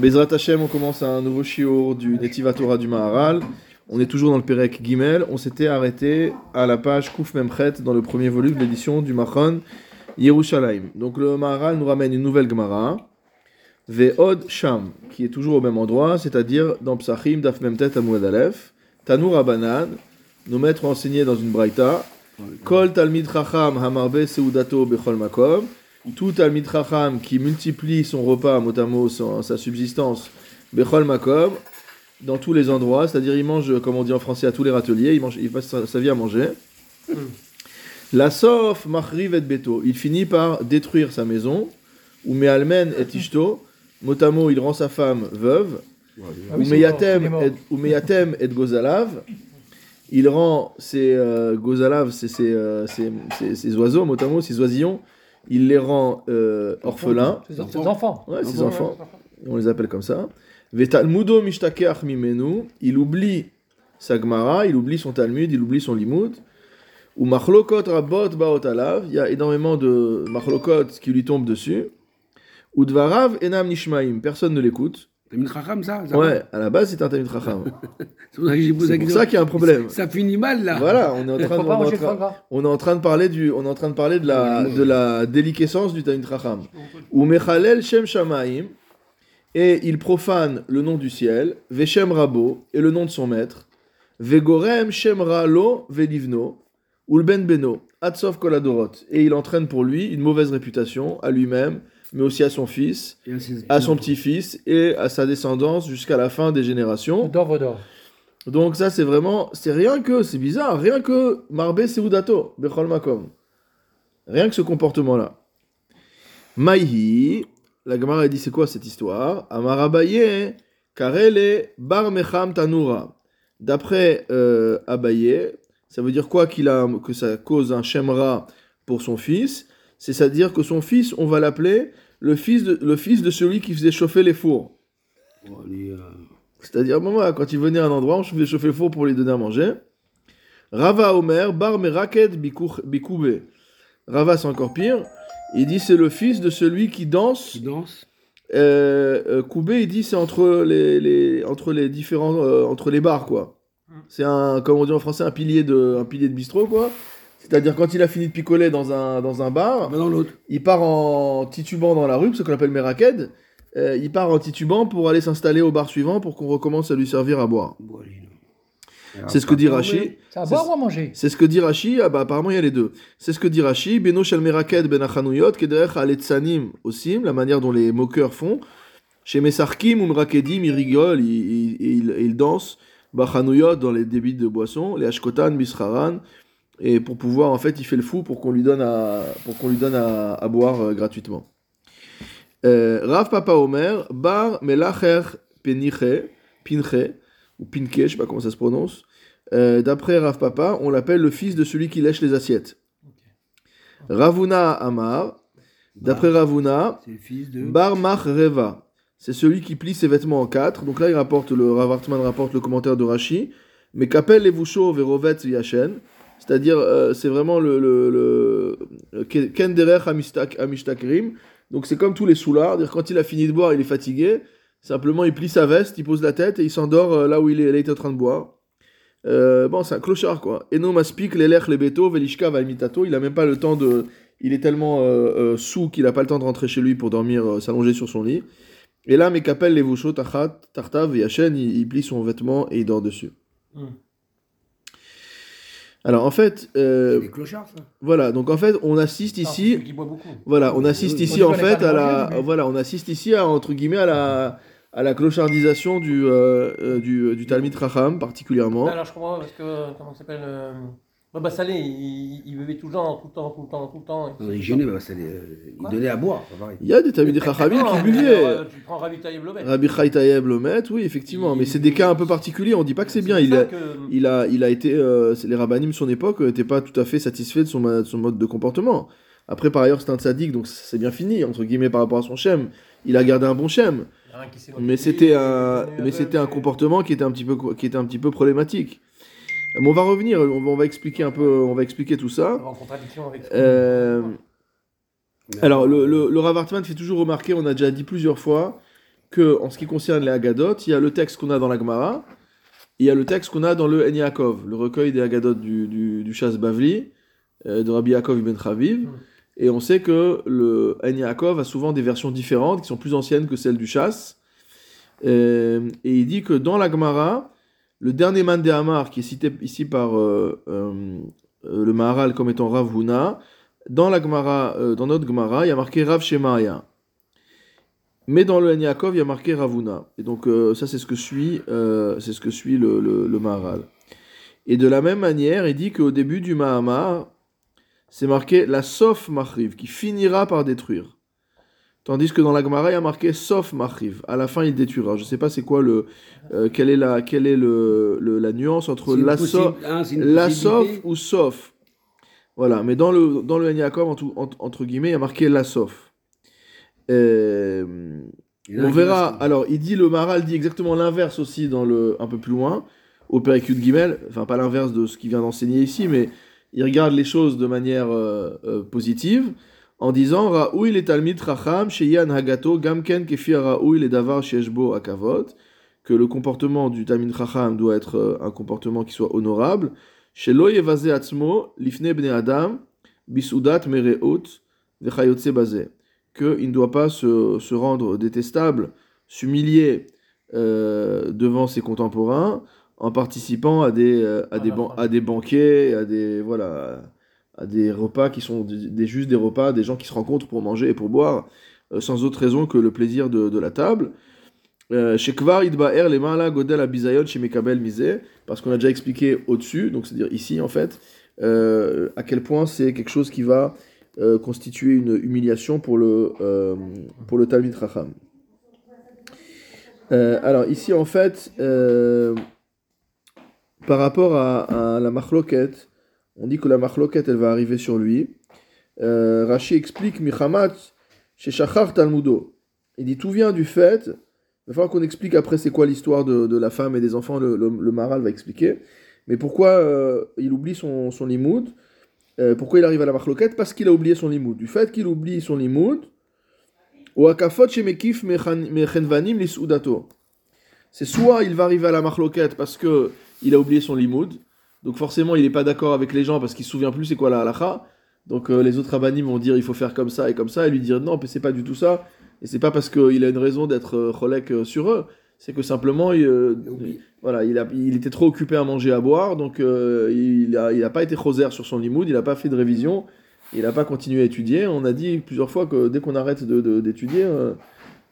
Bezrat Hashem, on commence un nouveau shiur du Netiva Torah du Maharal. On est toujours dans le Perek Gimel. On s'était arrêté à la page Kouf Memchet dans le premier volume de l'édition du Machon Yerushalayim. Donc le Maharal nous ramène une nouvelle Gemara. Ve'od Sham, qui est toujours au même endroit, c'est-à-dire dans Psachim, Daf Memtet Amoued Aleph. Tanur Abanan, nos maîtres ont enseigné dans une braïta. Kol Talmid Chacham Hamarbe Seudato Bechol Makom tout Talmid Chacham qui multiplie son repas, motamo, sa subsistance, Bechol Makom, dans tous les endroits, c'est-à-dire il mange, comme on dit en français, à tous les râteliers, il, mange, il passe sa, vie à manger. La Sof Machriv et Beto, il finit par détruire sa maison, ou Mealmen et Ishto, motamo, il rend sa femme veuve, ou Meyatem et Gozalav, il rend ses euh, Gozalav, ses, euh, oiseaux, motamo, ses oisillons, il les rend euh, orphelins. Ses enfants. Ouais, ses enfants. On les appelle comme ça. Vetalmudo mishtakeach mimenu. Il oublie sa Gemara, il oublie son Talmud, il oublie son Limud. Ou machlokot rabot baot alav. Il y a énormément de machlokot qui lui tombent dessus. Ou dvarav enam nishmaim. Personne ne l'écoute. Tamid Chacham, ça, Ouais, à la base, c'est un Tamid Chacham. c'est pour ça qu'il y a un problème. Ça, finit mal, là. Voilà, on est en train, de, on, est on est en train de parler du, on est en train de parler de la, de la déliquescence du Tamid Chacham. Ou Mechalel Shem Shamaim, et il profane le nom du ciel, Veshem Rabo, et le nom de son maître, Vegorem Shem Ralo Velivno, Ulben Beno, Atsov Koladorot, et il entraîne pour lui une mauvaise réputation à lui-même mais aussi à son fils, à, son petit-fils et à sa descendance jusqu'à la fin des générations. Donc ça c'est vraiment, c'est rien que, c'est bizarre, rien que Marbe Seudato, Bechol Makom. Rien que ce comportement-là. Maïhi, la Gemara dit c'est quoi cette histoire? Amarabaye, Karele Bar Mecham Tanura. D'après euh, Abaye, ça veut dire quoi qu'il a, que ça cause un shemra pour son fils? C'est-à-dire que son fils, on va l'appeler le fils de, le fils de celui qui faisait chauffer les fours. Euh, c'est-à-dire, maman, quand il venait à un endroit, on faisait chauffer le four pour lui donner à manger. Rava Omer, Bar Meraket Bikoube. Rava, c'est encore pire. Il dit c'est le fils de celui qui danse. Qui danse. Euh, euh Koubé, il dit c'est entre les, les, entre les différents, euh, entre les bars quoi. Hmm. C'est un, comme on dit en français, un pilier de, un pilier de bistrot quoi. C'est-à-dire quand il a fini de picoler dans un, dans un bar, il part en titubant dans la rue, ce qu'on appelle Meraked. Euh, il part en titubant pour aller s'installer au bar suivant pour qu'on recommence à lui servir à boire. C'est ce que dit Rashi. C'est à boire ou à manger? C'est ce que dit Rashi. Ah bah apparemment il y a les deux. C'est ce que dit Rashi. Beno shel meraked ben achanuyot kederech aletzanim osim, la manière dont les moqueurs font. Chez Mesarkim ou Merakedim, ils rigolent, ils, ils, dansent. Bachanuyot dans les débits de boissons. Les ashkotan, bisharan et pour pouvoir en fait il fait le fou pour qu'on lui donne à pour qu'on lui donne à, boire euh, gratuitement. Euh, Rav Papa Omer bar melacher peniche pinche ou pinke je sais pas comment ça se prononce. Euh, d'après Rav Papa on l'appelle le fils de celui qui lèche les assiettes. Ravuna Amar d'après Ravuna bar mach reva c'est celui qui plie ses vêtements en quatre. Donc là il rapporte le Rav Hartman rapporte le commentaire de Rashi mais qu'appelle les vouchos verovet yachen c'est-à-dire, euh, c'est vraiment le, le, le amishtakrim. Donc c'est comme tous les soulards. Quand il a fini de boire, il est fatigué. Simplement, il plie sa veste, il pose la tête et il s'endort euh, là où il, est, il en train de boire. Euh, bon, c'est un clochard quoi. Eno maspik lelech lebeto velishka valmitato. Il a même pas le temps de. Il est tellement euh, sous qu'il a pas le temps de rentrer chez lui pour dormir, s'allonger sur son lit. Et là, les vouchos tachat tartav yachen, il, il, plie son vêtement et il dort dessus. Hmm. Alors en fait, euh, clochards, ça. voilà. Donc en fait, on assiste ah, ici, voilà, on assiste ici en fait à la, voilà, on assiste ici à entre guillemets à la, à la clochardisation du, euh, euh du, du Talmud Raham particulièrement. Alors je comprends parce que comment s'appelle euh, Baba Salé, il, il, buvait tout le temps, tout le temps, tout le temps, tout le temps. Il gênait Baba Salé, il donnait à boire. Il y a des Talmud Chachamim qui buvaient. Tu prends Rabbi Taïeb Lomet. Rabbi Taïeb Lomet, oui, effectivement. mais c'est des cas un peu particuliers, on dit pas que c'est bien. Il a, il, a, il a été. Euh, les rabbinim de son époque n'étaient pas tout à fait satisfaits de son, son mode de comportement. Après, par ailleurs, c'est un tzaddik, donc c'est bien fini, entre guillemets, par rapport à son shem. Il a gardé un bon shem. Mais c'était un, mais c'était un comportement qui était un petit peu, qui était un petit peu problématique. Mais on va revenir, on va, expliquer un peu, on va expliquer tout ça. En contradiction avec. Euh, alors, le, le, le Rav fait toujours remarquer, on a déjà dit plusieurs fois, que, en ce qui concerne les Agadot, il y a le texte qu'on a dans la Gemara, il y a le texte qu'on a dans le En Yaakov, le recueil des Agadot du, du, du Shas Bavli, euh, de Rabbi Yaakov ibn Chaviv. Mm. Et on sait que le En Yaakov a souvent des versions différentes, qui sont plus anciennes que celles du Shas. Euh, et il dit que dans la Gemara, le dernier man de qui est cité ici par euh, euh, euh, le Maharal comme étant Rav Huna, dans la Gemara, notre Gemara, il y a marqué Rav Shemaya. Mais dans le En Yaakov, il y a marqué Ravuna. Et donc ça, c'est ce que suit, c'est ce que suit le Maharal. Et de la même manière, il dit qu'au début du Mahamar, c'est marqué la Sof Mahriv, qui finira par détruire. Tandis que dans la Gemara, il y a marqué Sof Mahriv. À la fin, il détruira. Je ne sais pas c'est quoi le, euh, quelle est la, quelle est le, le- la nuance entre la, so- hein, la possibilité. ou Sof. Voilà. Mais dans le, dans le Yaakov, entre, guillemets, il y a marqué la Sof. Euh, on verra. Alors, il dit le Maral dit exactement l'inverse aussi dans le un peu plus loin au Péricule de Guimel. Enfin, pas l'inverse de ce qu'il vient d'enseigner ici, mais il regarde les choses de manière euh, positive en disant Raoui le Talmid Racham Sheyan Hagato Gamken Kefi Raoui le Davar Sheshbo Akavot que le comportement du Talmid Racham doit être euh, un comportement qui soit honorable. Shelo Yevaze Atzmo Lifne Bne Adam Bisudat Mereot Vechayotse Bazeh qu'il ne doit pas se, se rendre détestable, s'humilier euh, devant ses contemporains en participant à des, euh, à, À des ban- à des banquets, à des, voilà, à des repas qui sont des, des- juste des repas, des gens qui se rencontrent pour manger et pour boire, euh, sans autre raison que le plaisir de, la table. Euh, Chez Kvar Idbaer, les Mala Godel Abizayon chez Mekabel Misé, parce qu'on a déjà expliqué au-dessus, donc c'est-à-dire ici en fait, euh, à quel point c'est quelque chose qui va euh, constituer une humiliation pour le, euh, pour le Talmid Chacham. Euh, alors ici en fait, euh, par rapport à, à la machloket, on dit que la machloket elle va arriver sur lui. Euh, explique Michamat chez Shachar Talmudo. Il dit tout vient du fait, il va falloir qu'on explique après c'est quoi l'histoire de, la femme et des enfants, le, le, Maharal va expliquer. Mais pourquoi euh, il oublie son, son limoud? Euh, Pourquoi il arrive à la machloket Parce qu'il a oublié son limoud. Du fait qu'il oublie son limoud. C'est soit il va arriver à la machloket parce que il a oublié son limoud, donc forcément il n'est pas d'accord avec les gens parce qu'il se souvient plus c'est quoi la halacha. Donc euh, les autres rabbinim vont dire il faut faire comme ça et comme ça, et lui dire non, mais c'est pas du tout ça. Et c'est pas parce qu'il a une raison d'être euh, cholek euh, sur eux, c'est que simplement il, euh, voilà, il, a, il était trop occupé à manger, à boire, donc il n'a il a pas été choser sur son limoud, il n'a pas fait de révision, il n'a pas continué à étudier. On a dit plusieurs fois que dès qu'on arrête d'étudier, de, euh,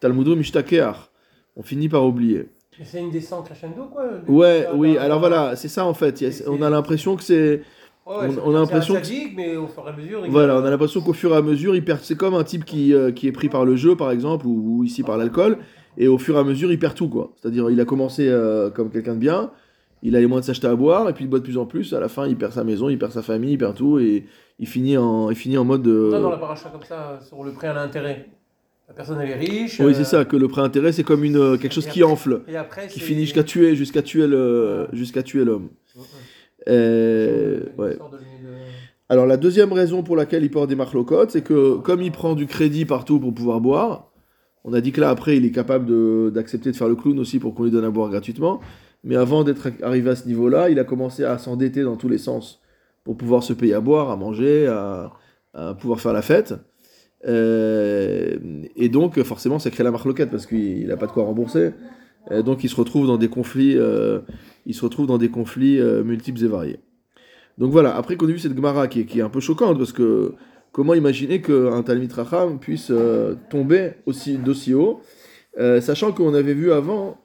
Talmudo mishtakeach, on finit par oublier. C'est une descente crescendo, quoi. Ouais, oui, dans- alors voilà, c'est ça en fait. A- on a l'impression que c'est. Ouais, ouais, on- on a l'impression que- mais au fur et à mesure. il- Voilà, on a l'impression qu'au fur et à mesure, il perd. C'est comme un type qui, euh, qui est pris par le jeu, par exemple, ou, ou ici par l'alcool, et au fur et à mesure, il perd tout, quoi. C'est-à-dire, il a commencé euh, comme quelqu'un de bien, il a les moyens de s'acheter à boire, et puis il boit de plus en plus. À la fin, il perd sa maison, il perd sa famille, il perd tout, et il finit en, il finit en mode. euh, Non, dans la paracha comme ça, sur le prêt à l'intérêt. La personne, elle est riche. Oui, euh, c'est ça, que le pré-intérêt, c'est comme une, euh, quelque chose qui après- enfle, Et après, qui finit jusqu'à tuer, jusqu'à tuer le, jusqu'à tuer l'homme. Ouais, ouais. Euh, ouais. Alors la deuxième raison pour laquelle il porte des marlocotes, c'est que comme il prend du crédit partout pour pouvoir boire, on a dit que là après il est capable de- d'accepter de, faire le clown aussi pour qu'on lui donne à boire gratuitement, mais avant d'être arrivé à ce niveau-là, il a commencé à s'endetter dans tous les sens pour pouvoir se payer à boire, à manger, à, à pouvoir faire la fête. Euh, et donc forcément ça crée la marloquette parce qu'il n'a pas de quoi rembourser. Euh, donc il se retrouve dans des conflits, euh, il se retrouve dans des conflits multiples et variés. Donc voilà, après qu'on a vu cette Gemara qui est, un peu choquante, parce que comment imaginer qu'un Talmid Racham puisse tomber aussi d'aussi haut, euh, sachant qu'on avait vu avant,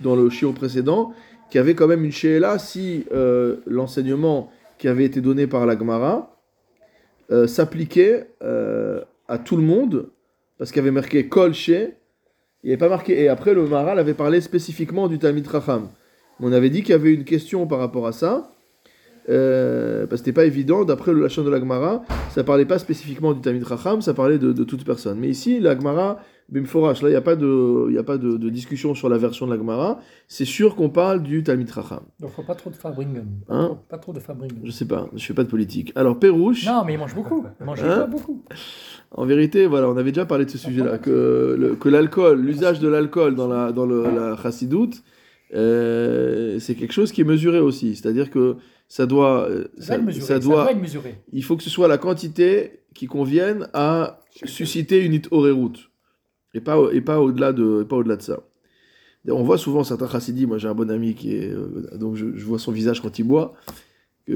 dans le chiot précédent, qu'il y avait quand même une Sheela si l'enseignement qui avait été donné par la Gemara s'appliquait à tout le monde, parce qu'il y avait marqué Kol She, il n'y avait pas marqué, et après le Maral avait parlé spécifiquement du Talmid Racham. On avait dit qu'il y avait une question par rapport à ça, euh, parce que c'était pas évident, d'après le Lachon de la Gemara, ça parlait pas spécifiquement du Talmid Chacham, ça parlait de, de toute personne. Mais ici, la Gemara Bimforash, là, il n'y a pas, de, y a pas de, de discussion sur la version de la Gemara. C'est sûr qu'on parle du Talmid Chacham. Donc, faut pas trop de Fabringen. Hein Pas trop de Fabringen. Je sais pas, je fais pas de politique. Alors, Pérouche, Non, mais il mange beaucoup. Il mange Hein pas beaucoup. en vérité, voilà, on avait déjà parlé de ce sujet-là, que, le- que l'alcool, l'usage de l'alcool dans la, dans le, la chassidoute, euh, c'est quelque chose qui est mesuré aussi. C'est-à-dire que ça doit, euh, Ça, ça, ça doit être mesuré. il faut que ce soit la quantité qui convienne à susciter une route et pas et pas au-delà de pas au-delà de ça. On voit souvent certains chassidis, moi j'ai un bon ami qui est euh, donc je, vois son visage quand il boit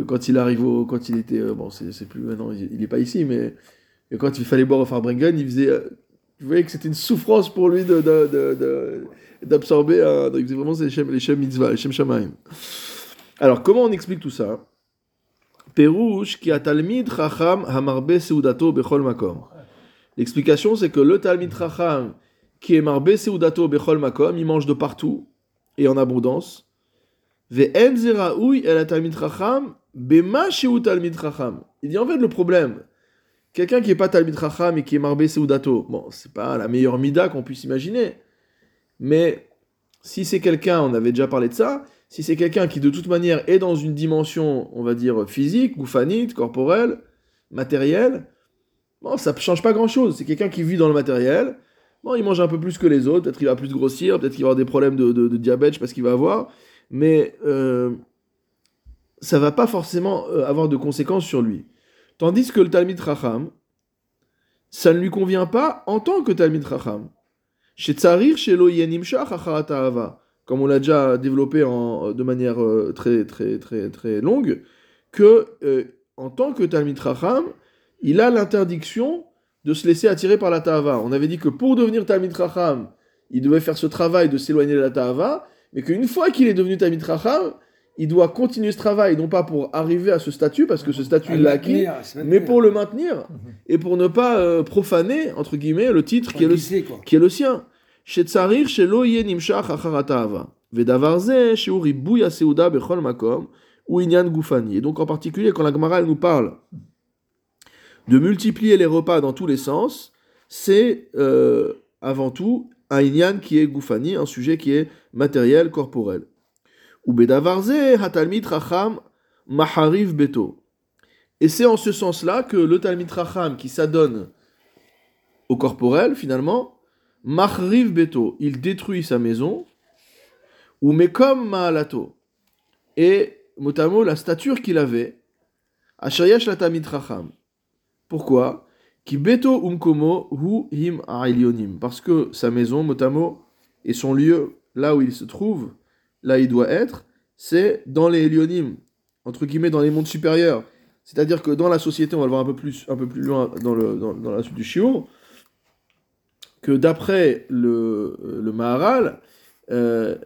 quand il arrive au quand il était euh, bon c'est plus maintenant il, il est pas ici mais quand il fallait boire au Farbrengen, il faisait euh, vous voyez que c'était une souffrance pour lui de de- de- de- d'absorber vraiment les shem les shem mitzvah, les shem shamaim. Alors comment on explique tout ça? Pérouche qui a Talmid Chacham Hamarbe Seudato Bechol Makom. L'explication, c'est que le Talmid Chacham qui est Marbe Seudato Bechol Makom, il mange de partout et en abondance. Il dit en fait le problème, quelqu'un qui est pas Talmid Chacham et qui est Marbe Seudato, bon, c'est pas la meilleure mida qu'on puisse imaginer, mais si c'est quelqu'un, on avait déjà parlé de ça, si c'est quelqu'un qui de toute manière est dans une dimension, on va dire, physique, gouffanite, corporelle, matérielle, bon, ça ne change pas grand-chose. C'est quelqu'un qui vit dans le matériel, bon, il mange un peu plus que les autres, peut-être qu'il va plus grossir, peut-être qu'il va avoir des problèmes de, de- diabète, je qu'il va avoir, mais euh, ça va pas forcément euh, avoir de conséquences sur lui. Tandis que le Talmid Chacham, ça ne lui convient pas en tant que Talmid Chacham. Chez Tsarir, chez comme on l'a déjà développé en, de manière euh, très, très, très, très longue, que euh, en tant que Talmid Chacham, il a l'interdiction de se laisser attirer par la Tahava. On avait dit que pour devenir Tamid Raham, il devait faire ce travail de s'éloigner de la Tahava, mais qu'une fois qu'il est devenu Tamid Raham, il doit continuer ce travail, non pas pour arriver à ce statut, parce que ce statut il l'a acquis, mais pour le maintenir et pour ne pas euh, profaner, entre guillemets, le titre qui est le, sien. Chez Tsarir, chez Vedavarze, chez Makom, ou Inyan Goufani. Et donc en particulier, quand la Gemara elle nous parle de multiplier les repas dans tous les sens, c'est euh, avant tout un inyan qui est goufani, un sujet qui est matériel, corporel. Ou hatalmid racham mahariv beto. Et c'est en ce sens-là que le talmid racham qui s'adonne au corporel finalement, Mahriv Beto, il détruit sa maison, ou Mekom Maalato, et motamo la stature qu'il avait, Ashayash la Tamid Racham. Pourquoi? Ki Beto Umkomo Hu Him. Parce que sa maison, motamo, et son lieu, là où il se trouve, là où il doit être, c'est dans les Elionim, entre guillemets dans les mondes supérieurs. C'est-à-dire que dans la société, on va le voir un peu plus, un peu loin dans, la suite du Shiur, que d'après le, le Maharal, euh,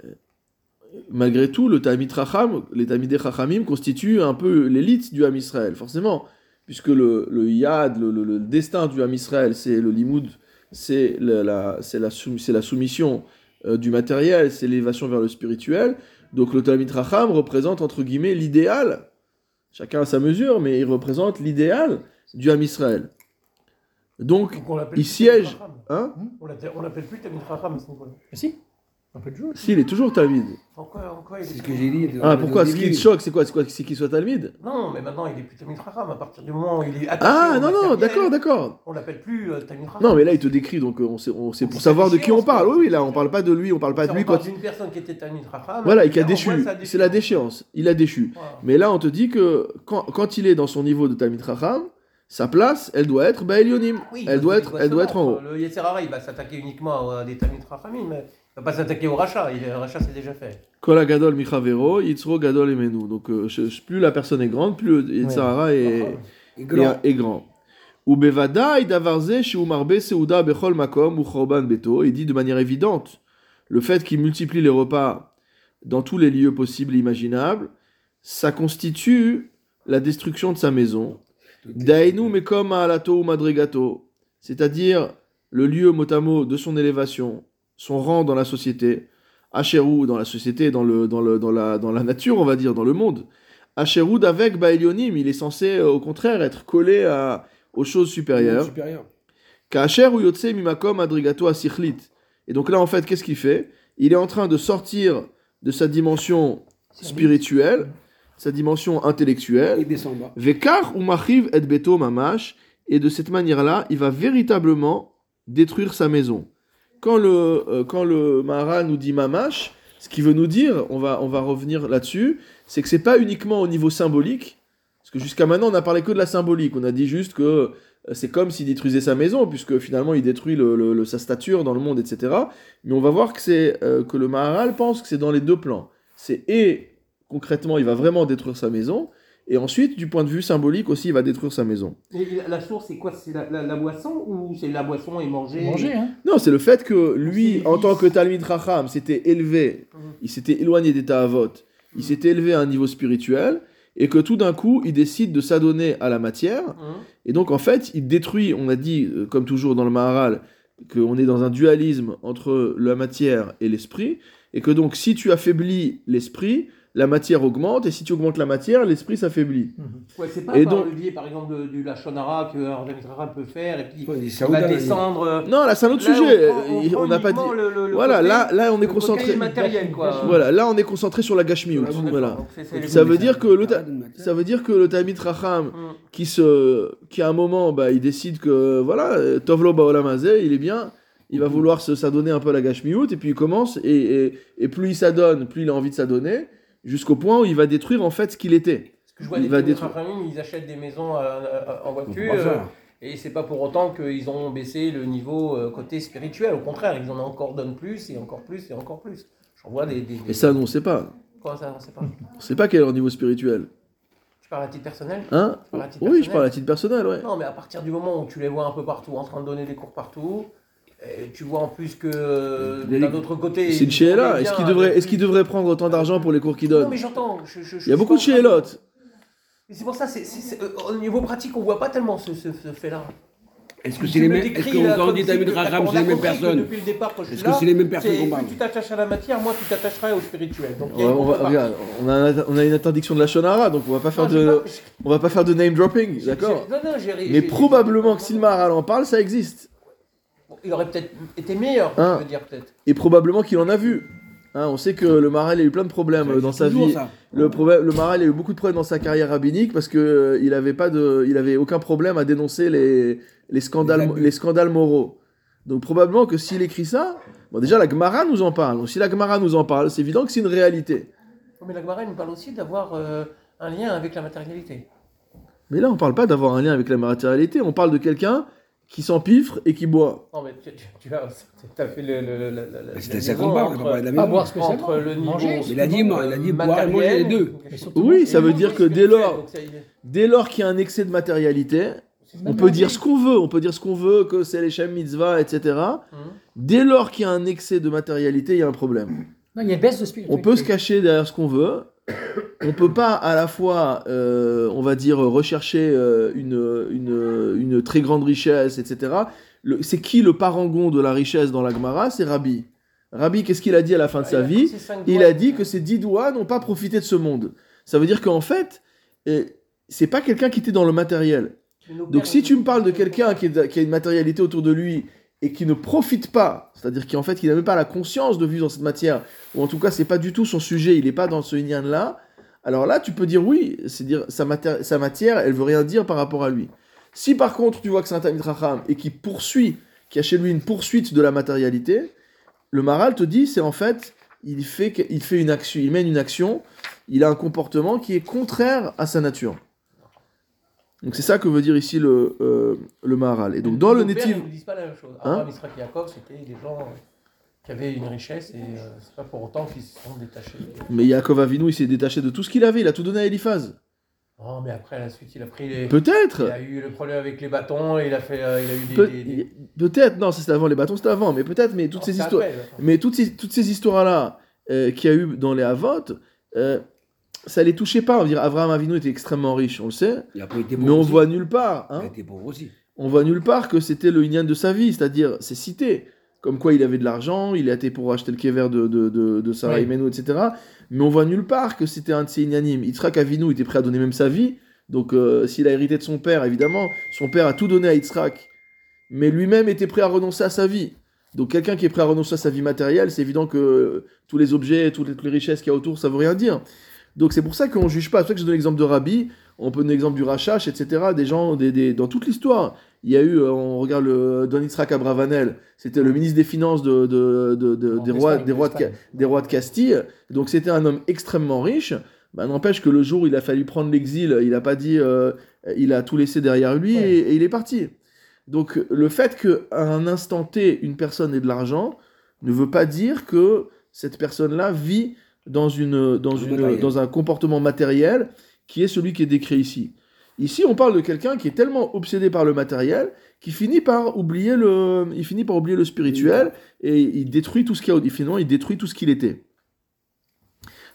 malgré tout, le Talmid Chacham, les Talmidei Chachamim constituent un peu l'élite du Ham Israël, forcément, puisque le, le Yad, le, le- le destin du Ham Israël, c'est le Limoud, c'est la, la- c'est la, sou- c'est la soumission euh, du matériel, c'est l'élévation vers le spirituel. Donc le Talmid Chacham représente entre guillemets l'idéal, chacun à sa mesure, mais il représente l'idéal du Ham Israël. Donc, Donc on l'appelle il siège, hein? On l'appelle- on l'appelle plus Talmid Chacham à ce niveau-là. Mais si, un peu de jeu. S'il est toujours Talmid. Pourquoi, pourquoi il est C'est ce que j'ai dit. Ah, pourquoi Ce qui te choque, c'est quoi C'est quoi C'est qu'il soit Talmid Non, mais maintenant il est plus Talmid Chacham à partir du moment où il est Ah, non, non, d'accord, d'accord. On l'appelle plus euh, Talmid Chacham. Non, mais là, il te décrit, donc euh, on sait, on sait Donc, pour savoir de qui on parle. Oui, oui, là, on parle pas de lui, on parle pas de lui on parle d'une personne qui était Talmid Chacham. Voilà, et qui a déchu. C'est la déchéance. Il a déchu. Mais là, on te dit que quand, quand il est dans son niveau de Talmid Chacham, sa place, elle doit être Baelionim. Oui, elle doit être, doit elle se doit être en haut. Le Yetzirara, il va s'attaquer uniquement à des Talmid Chachamim, mais il va pas s'attaquer au rachat. Il- Le rachat, c'est déjà fait. Kola Gadol Michavero, Yitzro Gadol Emenu. Donc, euh, plus la personne est grande, plus le Yitzhara est. Et, grand. et grand. Ou bevadaï davarze chez Umarbe Seuda Bechol Makom ou Chorban Beto, il dit de manière évidente le fait qu'il multiplie les repas dans tous les lieux possibles et imaginables, ça constitue la destruction de sa maison. Dainu Mekom Alato ou Madrigato, c'est-à-dire le lieu motamo de son élévation, son rang dans la société, Asherud dans la société, dans, le, dans, le, dans, la, dans la nature, on va dire, dans le monde. Asherud avec Baelionim, il est censé euh, au contraire être collé à, aux choses supérieures. Supérieur. Kacher ou Yotse Mimakom Adrigato Asichlit. Et donc là, en fait, qu'est-ce qu'il fait? Il est en train de sortir de sa dimension spirituelle, sa dimension intellectuelle. Vekar ou machiv et beto mamash, et de cette manière-là, il va véritablement détruire sa maison. Quand le, euh, quand le Maharal nous dit mamash, ce qu'il veut nous dire, on va, on va revenir là-dessus, c'est que c'est pas uniquement au niveau symbolique, parce que jusqu'à maintenant on a parlé que de la symbolique, on a dit juste que euh, c'est comme s'il détruisait sa maison, puisque finalement il détruit sa stature dans le monde, etc. Mais on va voir que, euh, que le Maharal pense que c'est dans les deux plans. C'est et concrètement il va vraiment détruire sa maison, et ensuite, du point de vue symbolique aussi, il va détruire sa maison. Et la, source, c'est quoi? C'est la, la- la boisson ou c'est la boisson et manger Manger, hein. Non, c'est le fait que lui, en tant que Talmid Racham, s'était élevé, Mhm. il s'était éloigné des Ta'avot, il s'était élevé à un niveau spirituel, et que tout d'un coup, il décide de s'adonner à la matière, Hum. et donc en fait, il détruit, on a dit, euh, comme toujours dans le Maharal, qu'on est dans un dualisme entre la matière et l'esprit, et que donc si tu affaiblis l'esprit, la matière augmente, et si tu augmentes la matière, l'esprit s'affaiblit. Ouais, c'est pas Et par donc- le biais, par exemple, de- du Lachonara que Ardamitra peut faire et puis Ouais, il Saouda, va descendre. euh, Non, là c'est un autre là, sujet, on n'a pas dit... le- le- Voilà, côté- là, là on est concentré... matériel, quoi. Voilà, là on est concentré sur la gashmiut. D'accord, Voilà. donc Ça veut dire que le ta-. Ça veut dire que le Racham, Hum. qui, se, qui à un moment, bah, il décide que, voilà, Tovlo Baolamazé, il est bien, il va vouloir se- s'adonner un peu à la Gashmiut, et puis il commence, et, et, et plus il s'adonne, plus il a envie de s'adonner, jusqu'au point où il va détruire en fait ce qu'il était. Parce que je vois Il des va détruire. Ils achètent des maisons euh, euh, en voiture. pas euh. Et c'est pas pour autant qu'ils ont baissé le niveau côté spirituel. Au contraire, ils en encore donnent plus et encore plus et encore plus. J'en vois des. des, des- Et ça, non, on sait pas. Quoi, ça, on sait pas. On sait pas quel est leur niveau spirituel. Tu parles à titre personnel Hein titre Oui, je parle à titre personnel, ouais. Non, mais à partir du moment où tu les vois un peu partout, en train de donner des cours partout, tu vois en plus que euh, d'un autre côté. C'est une chéla. Est-ce qu'il devrait, avec est-ce qu'il lui. devrait prendre autant d'argent pour les cours qu'il Non, donne mais j'entends. je- je- je Il y a beaucoup de chélotes. Mais C'est pour ça, c'est, euh, au niveau pratique, on voit pas tellement ce, ce, ce fait-là. Est-ce que c'est les mêmes Est-ce qu'on quand on comme dit si Tamid que- Raham, on c'est a les mêmes personnes Depuis le départ que je suis Est-ce que c'est les mêmes personnes qu'on parle tu t'attaches à la matière, moi tu t'attacherais au spirituel. Donc, On, a va- une on va- contrepartie. regarde, on a, un- on a une interdiction de la shonara, donc on va pas faire Non, de, on va pas faire de name dropping, d'accord non, non, Mais probablement que si le Maharal en parle, ça existe. Il aurait peut-être été meilleur, Hein. je veux dire peut-être. Et probablement qu'il en a vu. Hein, on sait que le Maharal a eu plein de problèmes euh, dans sa vie. ça. Le, problème, le a eu beaucoup de problèmes dans sa carrière rabbinique parce que euh, il avait pas de, il avait aucun problème à dénoncer les, les scandales, Les scandales moraux. Donc probablement que s'il écrit ça, bon déjà la Gemara nous en parle. Donc si la Gemara nous en parle, c'est évident que c'est une réalité. Mais la Gemara nous parle aussi d'avoir euh, un lien avec la matérialité. Mais là, on parle pas d'avoir un lien avec la matérialité. On parle de quelqu'un qui s'empiffre et qui boit. Non, mais tu, tu, tu as, tu as fait le. le, le, le- C'est qu'on parle, on parler de la maison. boire spécialement. entre le niveau manger. Il a dit, moi, il a dit boire et manger les deux. Oui, ça veut dire que dès lors, dès lors qu'il y a un excès de matérialité, C'est on peut dire ce qu'on veut. On peut dire ce qu'on veut, que c'est les Shem Mitzvah, etc. Hum. Dès lors qu'il y a un excès de matérialité, il y a un problème. Non, il y a une baisse de On peut se cacher derrière ce qu'on veut. On peut pas à la fois, euh, on va dire, rechercher euh, une, une, une très grande richesse, etc. C'est qui le parangon de la richesse dans la Gemara? C'est Rabbi. Rabbi, qu'est-ce qu'il a dit à la fin de Ah, sa vie? ses Il a dit que ces dix doigts n'ont pas profité de ce monde. Ça veut dire qu'en fait, euh, c'est pas quelqu'un qui était dans le matériel. Donc si tu me parles de quelqu'un qui a une matérialité autour de lui et qui ne profite pas, c'est-à-dire qu'en fait il n'a même pas la conscience de vivre dans cette matière, ou en tout cas c'est pas du tout son sujet, il n'est pas dans ce yin là, alors là tu peux dire oui, c'est dire sa, sa matière, elle veut rien dire par rapport à lui. Si par contre tu vois que c'est un Talmid Racham et qui poursuit, qui a chez lui une poursuite de la matérialité, le Maral te dit c'est en fait il fait, il fait une action, il mène une action, il a un comportement qui est contraire à sa nature. Donc c'est ça que veut dire ici le, euh, le Maharal. Et donc dans le Netiv, Ils ne disent pas la même chose. Abraham, Israël, Yaakov, c'était des gens euh, qui avaient une richesse et euh, c'est pas pour autant qu'ils se sont détachés. mais Yaakov Avinu il s'est détaché de tout ce qu'il avait, il a tout donné à Eliphaz. Non, mais après, à la suite, il a pris les. Peut-être, Il a eu le problème avec les bâtons, et il a fait, euh, il a eu des. Peut- des- des- peut-être, non, c'était avant les bâtons, c'était avant, mais peut-être, mais toutes Non, ces histoires, mais toutes ces, toutes ces histoires-là euh, qu'il y a eu dans les Havot, euh, ça les touchait pas. On va dire Abraham Avinu était extrêmement riche, on le sait, Il a pas été mais on aussi. voit nulle part. Il a Hein, été pauvre aussi. on voit nulle part que c'était le Inyan de sa vie, c'est-à-dire, c'est cité, comme quoi il avait de l'argent, il a été pour acheter le kever de, de, de, de Sarah Oui. Imenu, etc. Mais on voit nulle part que c'était un de ses Inyanim. Yitzhak Avinu était prêt à donner même sa vie, donc euh, s'il a hérité de son père, évidemment, son père a tout donné à Yitzhak. mais lui-même était prêt à renoncer à sa vie. Donc quelqu'un qui est prêt à renoncer à sa vie matérielle, c'est évident que tous les objets, toutes les, toutes les richesses qu'il y a autour, ça veut rien dire. Donc c'est pour ça qu'on juge pas. C'est pour ça que je donne l'exemple de Rabbi, on peut donner l'exemple du Rachash, etc. Des gens, des, des- dans toute l'histoire. Il y a eu, euh, on regarde le Don Yitzhak Abravanel, c'était le ministre des Finances de, de- de- de- En des, rois, des, rois de, Ca- Espagne. des rois de Castille. Donc c'était un homme extrêmement riche. Bah, N'empêche que le jour où il a fallu prendre l'exil, il n'a pas dit, euh, il a tout laissé derrière lui Ouais. et, et il est parti. Donc le fait qu'à un instant T, une personne ait de l'argent ne veut pas dire que cette personne-là vit dans, une, dans, une, dans un comportement matériel qui est celui qui est décrit ici. Ici, on parle de quelqu'un qui est tellement obsédé par le matériel qu'il finit par oublier le, il finit par oublier le spirituel et il détruit tout ce qu'il a. Finalement, il détruit tout ce qu'il était.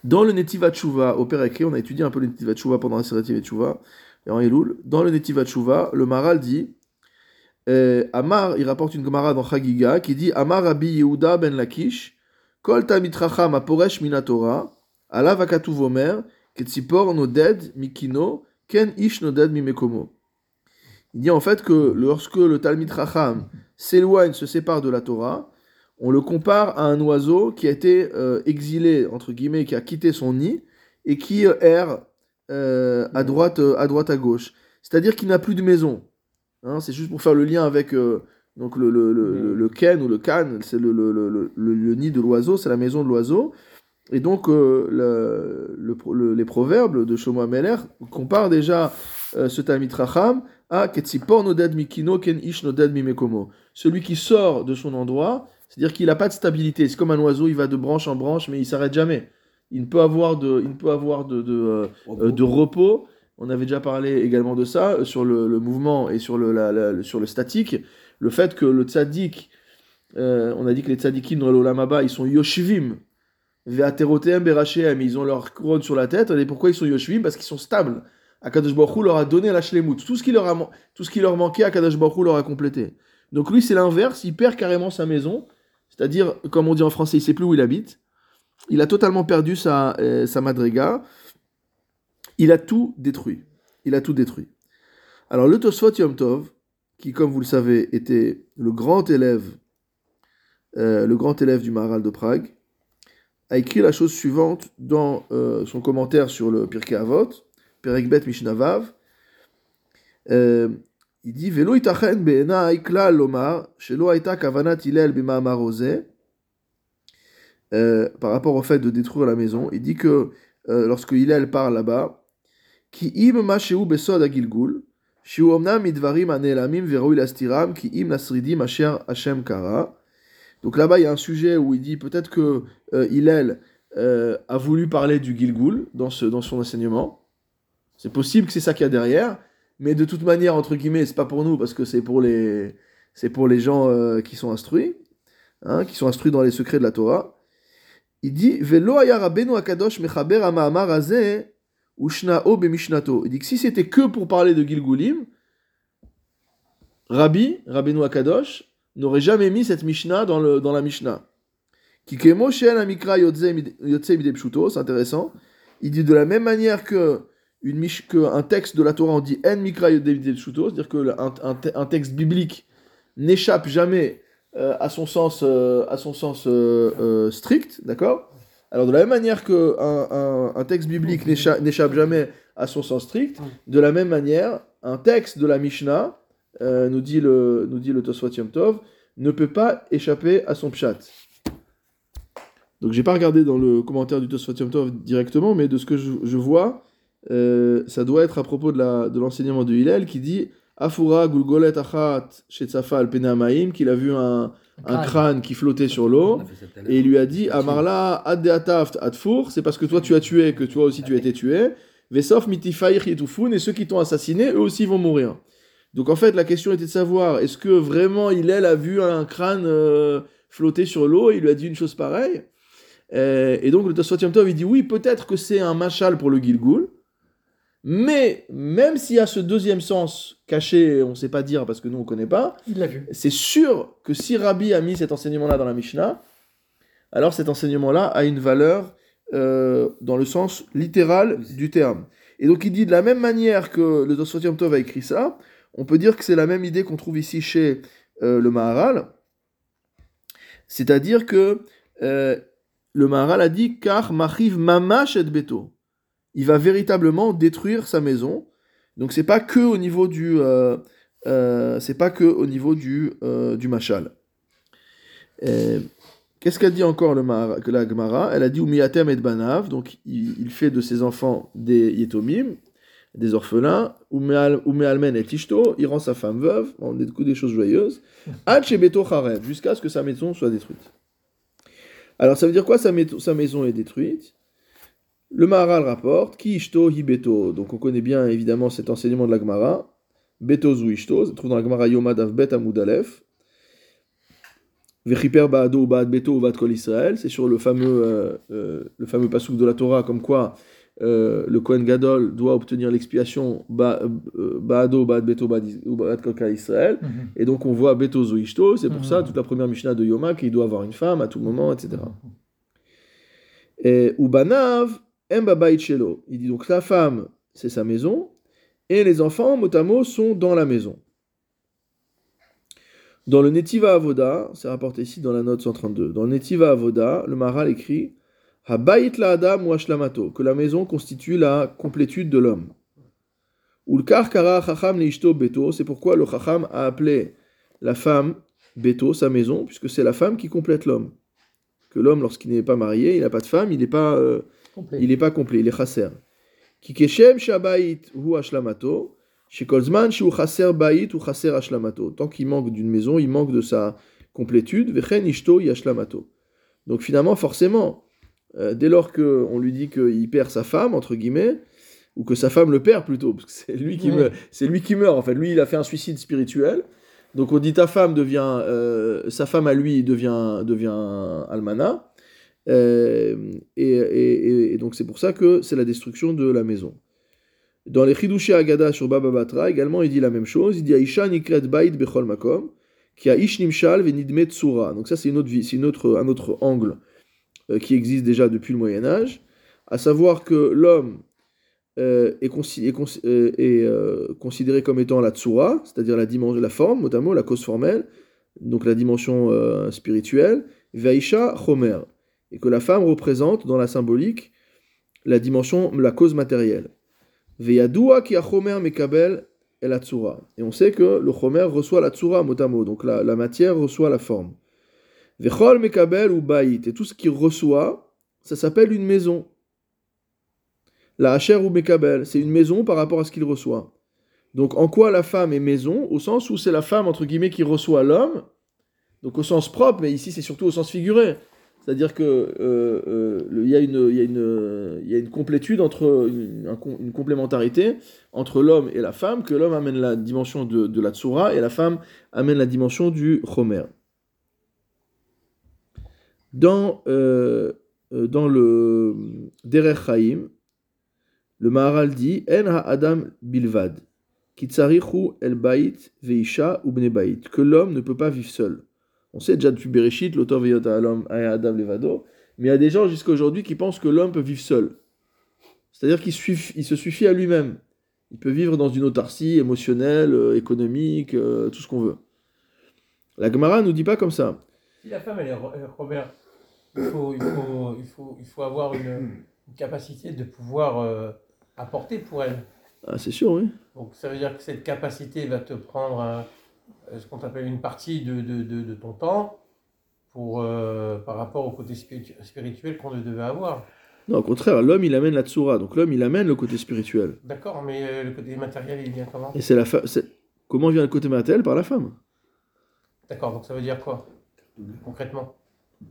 Dans le Netiva Tshuva, au Père écrit, on a étudié un peu le Netiva Tshuva pendant la série Netiva Tshuva, et en Elul. Dans le Netiva Tshuva, le Maral dit euh, Amar, il rapporte une Gemara dans Chagiga qui dit Amar Rabbi Yehuda ben Lakish, Il dit en fait que lorsque le Talmid Chacham s'éloigne, se sépare de la Torah, on le compare à un oiseau qui a été euh, exilé, entre guillemets, qui a quitté son nid et qui euh, erre euh, à, droite, à droite, à gauche. C'est-à-dire qu'il n'a plus de maison. Hein, c'est juste pour faire le lien avec donc le, le, le, le- le ken ou le can, c'est le, le, le, le- le nid de l'oiseau, c'est la maison de l'oiseau. Et donc, euh, les proverbes de Shlomo Ameler comparent déjà euh, ce Talmid Racham à Ketzipor noded mikino ken ish noded mimekomo. Celui qui sort de son endroit, c'est-à-dire qu'il n'a pas de stabilité. C'est comme un oiseau, il va de branche en branche, mais il s'arrête jamais. Il ne peut avoir de, il ne peut avoir de, de, euh, de repos. On avait déjà parlé également de ça, sur le, mouvement et sur le, la- sur le statique. Le fait que le tzaddik, euh, on a dit que les tzaddikim dans l'olamaba, ils sont yoshivim, ve'ateroteem berachem, ils ont leur couronne sur la tête. Et pourquoi ils sont yoshivim? Parce qu'ils sont stables. Akadosh Baruch leur a donné la shlemut. Tout ce qui leur, a, tout ce qui leur manquait, Akadosh Baruch leur a complété. Donc lui, c'est l'inverse, il perd carrément sa maison. C'est-à-dire, comme on dit en français, il sait plus où il habite. Il a totalement perdu sa, euh, sa madriga. Il a tout détruit. Il a tout détruit. Alors le Tosfot Yom Tov, qui comme vous le savez était le grand élève, euh, le grand élève du Maharal de Prague, a écrit la chose suivante dans euh, son commentaire sur le Pirkei Avot, Perekbet Mishnavav. Euh, il dit Velo itachen be'enai klal lomar shelo haita kavanat. Euh, par rapport au fait de détruire la maison, il dit que lorsque Hillel parle là-bas, Donc là-bas, il y a un sujet où il dit peut-être que euh, euh, a voulu parler du Gilgul dans, ce, dans son enseignement. C'est possible que c'est ça qu'il y a derrière, mais de toute manière, entre guillemets, c'est pas pour nous parce que c'est pour les, c'est pour les gens euh, qui sont instruits, hein, qui sont instruits dans les secrets de la Torah. Il dit Velo akadosh mechaber ushna'o b'mishnato. Il dit que si c'était que pour parler de Gilgulim, Rabbi, Rabbeinu Akadosh, n'aurait jamais mis cette Mishnah dans, le, dans la Mishnah. Kikemo she'en amikra c'est intéressant. Il dit de la même manière que un texte de la Torah, on dit en mikra c'est-à-dire que un, un te- un texte biblique n'échappe jamais à son sens, euh, à son sens euh, euh, strict, d'accord? Alors de la même manière que un, un- un texte biblique n'écha- n'échappe jamais à son sens strict, de la même manière, un texte de la Mishnah, euh, nous dit le, nous dit le Tosfot Yom Tov, ne peut pas échapper à son pshat. Donc j'ai pas regardé dans le commentaire du Tosfot Yom Tov directement, mais de ce que je, je vois, euh, ça doit être à propos de la- de l'enseignement de, Hillel qui dit Afura gulgolet achat shetzafa al penamaim, qu'il a vu un, un crâne qui flottait sur l'eau. Et il lui a dit Amarla addeataft adfour, c'est parce que toi tu as tué que toi aussi tu as été tué. Vesof mitifair yitufun, et ceux qui t'ont assassiné, eux aussi vont mourir. Donc en fait, la question était de savoir est-ce que vraiment Hillel a vu un crâne euh, flotter sur l'eau et il lui a dit une chose pareille Euh, Et donc le Tosfot Yom Tov il dit oui, peut-être que c'est un machal pour le Gilgul, mais même s'il y a ce deuxième sens caché, on ne sait pas dire parce que nous on ne connaît pas, Il l'a vu. c'est sûr que si Rabbi a mis cet enseignement-là dans la Mishnah, alors cet enseignement-là a une valeur euh, dans le sens littéral du terme. Et donc il dit de la même manière que le Tosfot Yom Tov a écrit ça, on peut dire que c'est la même idée qu'on trouve ici chez euh, le Maharal. C'est-à-dire que euh, le Maharal a dit car machiv mamash et beto. Il va véritablement détruire sa maison. Donc c'est pas que au niveau du euh, euh, c'est pas que au niveau du euh, du machal. Qu'est-ce qu'a dit encore le que la Gemara? Elle a dit Umiatem et Banav, donc il, il fait de ses enfants des Yetomim, des orphelins, Umeal- Umealmen et Tishto, il rend sa femme veuve, on des, des choses joyeuses, jusqu'à ce que sa maison soit détruite. Alors ça veut dire quoi sa maison est détruite? Le Maharal rapporte Ki Ishto Hi Beto, donc on connaît bien évidemment cet enseignement de la Gemara, Beto Zu Ishto, ça se trouve dans la Gemara Yomad Avbet Amud Aleph, Vechiper Baado Baad Beto Baad Kol Israël, c'est sur le fameux, euh, euh, le fameux pasouk de la Torah, comme quoi euh, le Kohen Gadol doit obtenir l'expiation euh, Baado, Baad Beto Baad Kol Israël. Mhm. Et donc on voit Beto Zoishto, c'est pour Mhm. ça toute la première Mishnah de Yoma qu'il doit avoir une femme à tout moment, etc. Et Ubanav. Il dit donc la femme, c'est sa maison, et les enfants, motamo, sont dans la maison. Dans le Netiva Avoda, c'est rapporté ici dans la note 132, dans le Netiva Avoda, le Maharal écrit Habayit la Adam ou que la maison constitue la complétude de l'homme. Ulkar kara chacham leishto beto, c'est pourquoi le chacham a appelé la femme sa maison, puisque c'est la femme qui complète l'homme. Que l'homme, lorsqu'il n'est pas marié, il n'a pas de femme, il n'est pas, euh, Complet. il n'est pas complet, il est chasser. Ki keshem shabayit hu ashlamato, shekolzman shu chasser bayit ou chasser ashlamato. Tant qu'il manque d'une maison, il manque de sa complétude, vechen ishto yashlamato. Donc finalement, forcément, euh, dès lors qu'on lui dit qu'il perd sa femme, entre guillemets, ou que sa femme le perd plutôt, parce que c'est lui qui Ouais. meurt, c'est lui qui meurt en fait. Lui, il a fait un suicide spirituel. Donc on dit ta femme devient, euh, sa femme à lui devient, devient almana. Euh, et, donc c'est pour ça que c'est la destruction de la maison. Dans les Chidushé Agada sur Baba Batra, également, il dit la même chose. Il dit Aisha nikret bait bechol makom, qui a ish nimshal venidme tsura. Donc ça, c'est une autre vie, c'est une autre, un autre angle euh, qui existe déjà depuis le Moyen Âge, à savoir que l'homme euh, est, consi- est consi- est, considéré comme étant la tsura, c'est-à-dire la la forme, notamment la cause formelle, donc la dimension spirituelle, vaisha chomer, et que la femme représente dans la symbolique la dimension, la cause matérielle. Ki chomer mekabel et. Et on sait que le chomer reçoit la tsura motamo, donc la, la matière reçoit la forme. Vechol mekabel ou baït, et tout ce qui reçoit, ça s'appelle une maison. La hacher ou mekabel, c'est une maison par rapport à ce qu'il reçoit. Donc en quoi la femme est maison? Au sens où c'est la femme, entre guillemets, qui reçoit l'homme, donc au sens propre, mais ici c'est surtout au sens figuré. C'est-à-dire que euh, euh, y, a une- complétude entre une, un com- une complémentarité entre l'homme et la femme, que l'homme amène la dimension de, la tsura et la femme amène la dimension du chomer. Dans, euh, le Derech Chaim, le Maharal dit En ha-adam bilvad, kitzarichu el bait veisha ou bne bait, que l'homme ne peut pas vivre seul. On sait déjà depuis Bereshit, l'auteur l'homme à Adam levado, mais il y a des gens jusqu'à aujourd'hui qui pensent que l'homme peut vivre seul. C'est-à-dire qu'il il se suffit à lui-même. Il peut vivre dans une autarcie émotionnelle, euh, économique, euh, tout ce qu'on veut. La Gemara nous dit pas comme ça. Si la femme, elle est euh, Robert, il faut, il faut, il faut, il faut avoir une, une capacité de pouvoir euh, apporter pour elle. Ah, c'est sûr, oui. Donc ça veut dire que cette capacité va te prendre euh, ce qu'on appelle une partie de, de, de, de ton temps pour, euh, par rapport au côté spiritu- spirituel qu'on devait avoir. Non, au contraire, l'homme il amène la tsura, donc l'homme il amène le côté spirituel. D'accord, mais euh, le côté matériel, il vient comment? Et c'est la fa- Comment vient le côté matériel? Par la femme. D'accord, donc ça veut dire quoi? Concrètement?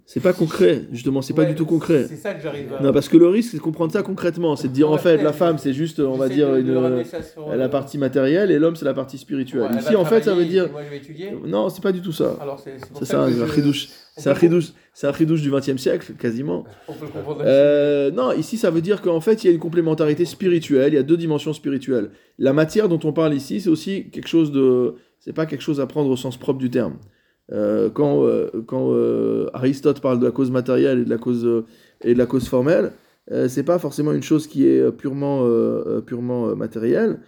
C'est pas concret, justement, c'est pas du tout concret. C'est ça que j'arrive à. Non, parce que le risque c'est de comprendre ça concrètement, c'est de dire en fait la femme c'est juste, on va dire, de- une, de la euh, partie matérielle et l'homme c'est la partie spirituelle. ouais, Ici en fait ça veut dire. Moi, je vais étudier. Non, c'est pas du tout ça. C'est ça, un chidouche. C'est un chidouche, c'est un chidouche du XXe siècle, quasiment. On peut le comprendre. Euh, non, ici ça veut dire qu'en fait il y a une complémentarité spirituelle, il y a deux dimensions spirituelles. La matière dont on parle ici, c'est aussi quelque chose de, c'est pas quelque chose à prendre au sens propre du terme. Euh, quand euh, quand euh, Aristote parle de la cause matérielle et de la cause et de la cause formelle, c'est pas forcément une chose qui est purement purement matérielle.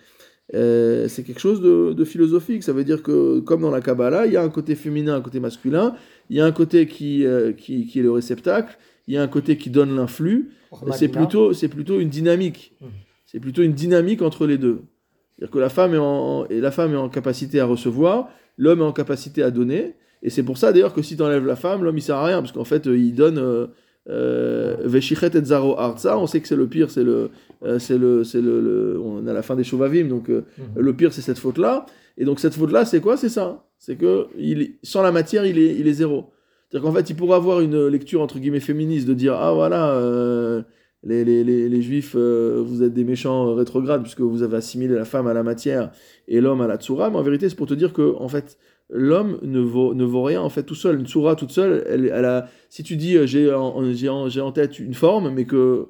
c'est quelque chose de, de philosophique. Ça veut dire que, comme dans la Kabbalah, il y a un côté féminin, un côté masculin, il y a un côté qui, qui, qui est le réceptacle, il y a un côté qui donne l'influx, c'est plutôt, c'est plutôt une dynamique. Mhm. C'est plutôt une dynamique entre les deux. C'est-à-dire que la femme, est en, et la femme est en capacité à recevoir, l'homme est en capacité à donner, et c'est pour ça d'ailleurs que si tu enlèves la femme, l'homme il sert à rien, parce qu'en fait euh, il donne euh, euh, Veshichet et Zaro Arza, on sait que c'est le pire, c'est le, c'est le, c'est le, le- on a la fin des Shovavim, donc Mhm. le pire c'est cette faute-là, et donc cette faute-là c'est quoi? C'est ça, c'est que il, sans la matière il est, il est zéro. C'est-à-dire qu'en fait il pourrait avoir une lecture entre guillemets féministe de dire ah voilà euh, les, les, les, les juifs euh, vous êtes des méchants rétrogrades puisque vous avez assimilé la femme à la matière et l'homme à la tsura, mais en vérité c'est pour te dire que en fait l'homme ne vaut, ne vaut rien en fait tout seul. Une tsura toute seule, elle, elle a, si tu dis euh, j'ai en, en- tête une forme, mais que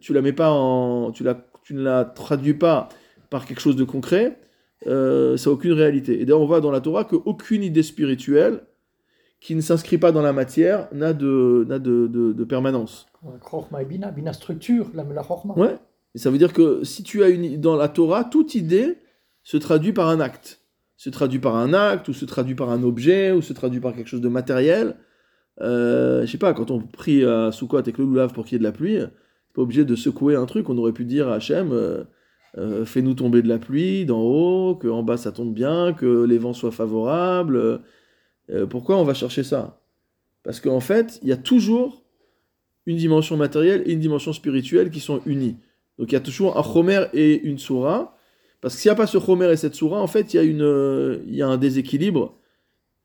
tu la mets pas en, tu la, tu ne la traduis pas par quelque chose de concret, euh, ça n'a aucune réalité. Et d'ailleurs on voit dans la Torah qu'aucune idée spirituelle qui ne s'inscrit pas dans la matière n'a de, de, de, de permanence. Et Bina, Bina structure, la, la. Ouais. Et ça veut dire que si tu as une dans la Torah, toute idée se traduit par un acte, se traduit par un acte ou se traduit par un objet ou se traduit par quelque chose de matériel. Euh, je sais pas, quand on prie à Sukkot avec le loulav pour qu'il y ait de la pluie, c'est pas obligé de secouer un truc. On aurait pu dire à Hachem, euh, euh, fais-nous tomber de la pluie d'en haut, que en bas ça tombe bien, que les vents soient favorables. Euh, pourquoi on va chercher ça? Parce qu'en fait, il y a toujours une dimension matérielle et une dimension spirituelle qui sont unies. Donc il y a toujours un Chomer et une Soura. Parce que s'il n'y a pas ce Chomer et cette Soura, en fait, il y a, une, euh, il y a un déséquilibre.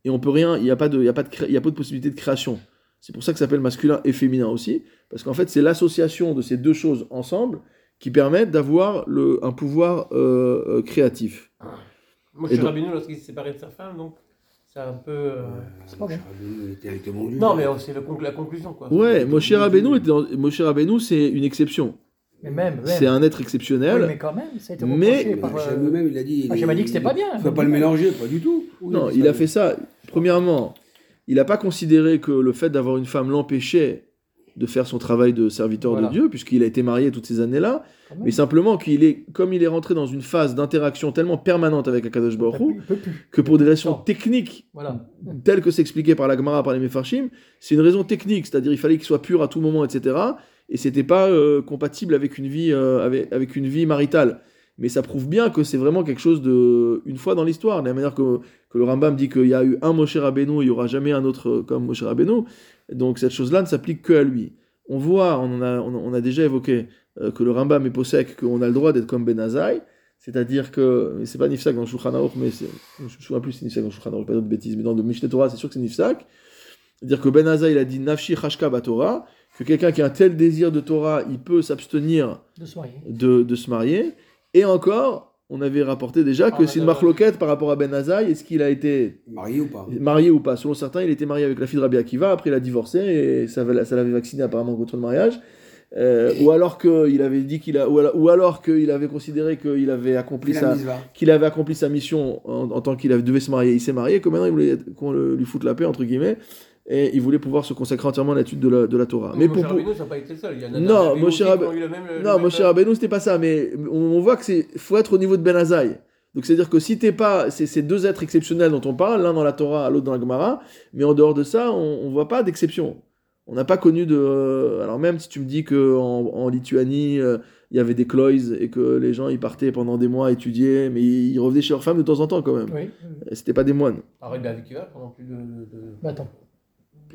Et on peut rien, il n'y a, pas de- il y a, pas de cré- il y a pas de possibilité de création. C'est pour ça que ça s'appelle masculin et féminin aussi. Parce qu'en fait, c'est l'association de ces deux choses ensemble qui permettent d'avoir le- un pouvoir euh, euh, créatif. Donc- Rabbeinu, lorsqu'il s'est séparé de sa femme, donc c'est un peu. euh, C'est pas. Non, mais c'est la conclusion, quoi. Ouais, Moshe Rabbeinu, Rabbeinu, c'est une exception. Mais même, même. C'est un être Oui, exceptionnel. mais quand même, ça a été Mais- par. lui-même, il a dit. Hachem a dit que c'était pas bien. Il faut pas le mélanger, pas du tout. Oui, Non, il a fait ça. Premièrement, il n'a pas considéré que le fait d'avoir une femme l'empêchait de faire son travail de serviteur Voilà. de Dieu, puisqu'il a été marié toutes ces années-là, même. mais simplement qu'il est, comme il est rentré dans une phase d'interaction tellement permanente avec Akadosh Baruch Il que pour des raisons Non. techniques, Voilà. telles que c'est expliqué par la Gemara, par les Mefarshim, c'est une raison technique, c'est-à-dire il fallait qu'il soit pur à tout moment, etc. Et c'était pas euh, compatible avec une vie, euh, avec, une vie maritale. Mais ça prouve bien que c'est vraiment quelque chose de une fois dans l'histoire. De la manière que, le Rambam dit qu'il y a eu un Moshe Rabbeinu, il y aura jamais un autre euh, comme Moshe Rabbeinu. Donc cette chose-là ne s'applique que à lui. On voit, on a, déjà évoqué que le Rambam est possèque, qu'on a le droit d'être comme Ben Azaï. C'est-à-dire que, c'est pas Nifsak dans Shulchan Aruch, mais je me souviens plus c'est Nifsak dans Shulchan Aruch, pas d'autres bêtises, mais dans le Mishneh Torah, c'est sûr que c'est Nifsak. C'est-à-dire que Ben Azaï, il a dit Nafshi Chashka Batorah, que quelqu'un qui a un tel désir de Torah, il peut s'abstenir De se marier. de, de se marier. Et encore, on avait rapporté déjà que Ah, c'est une marloquette par rapport à Ben Azaï. Est-ce qu'il a été Marié ou pas marié ou pas? Selon certains, il était marié avec la fille de Rabbi Akiva, après il a divorcé et ça, va- ça l'avait vacciné apparemment contre le mariage. Euh, ou alors qu'il avait dit qu'il a, ou alors, ou alors qu'il avait considéré qu'il avait accompli sa, qu'il avait accompli sa mission en, en tant qu'il devait se marier, il s'est marié, que maintenant il voulait qu'on le- lui foute la paix, entre guillemets, et il voulait pouvoir se consacrer entièrement à l'étude de la, de la Torah. Mais Mais Moshe pour, Rabbeinu, ça n'a pas été le seul. Il y en a Non, d'autres Moshe aussi qui Rabbe- ont eu le même- le non, Moshe Rabbeinu, c'était pas ça, mais on, on voit que c'est faut être au niveau de Ben Azaï. Donc c'est-à-dire que si t'es pas, c'est ces deux êtres exceptionnels dont on parle, l'un dans la Torah, l'autre dans la Gemara, mais en dehors de ça, on, on voit pas d'exception. On n'a pas connu de. Alors même si tu me dis que en, en Lituanie, euh, il y avait des cloys et que les gens ils partaient pendant des mois étudier, mais ils revenaient chez leurs femmes de temps en temps quand même. Oui. C'était pas des moines. Ah, Rabbi Akiva pendant plus de. de- Mais attends.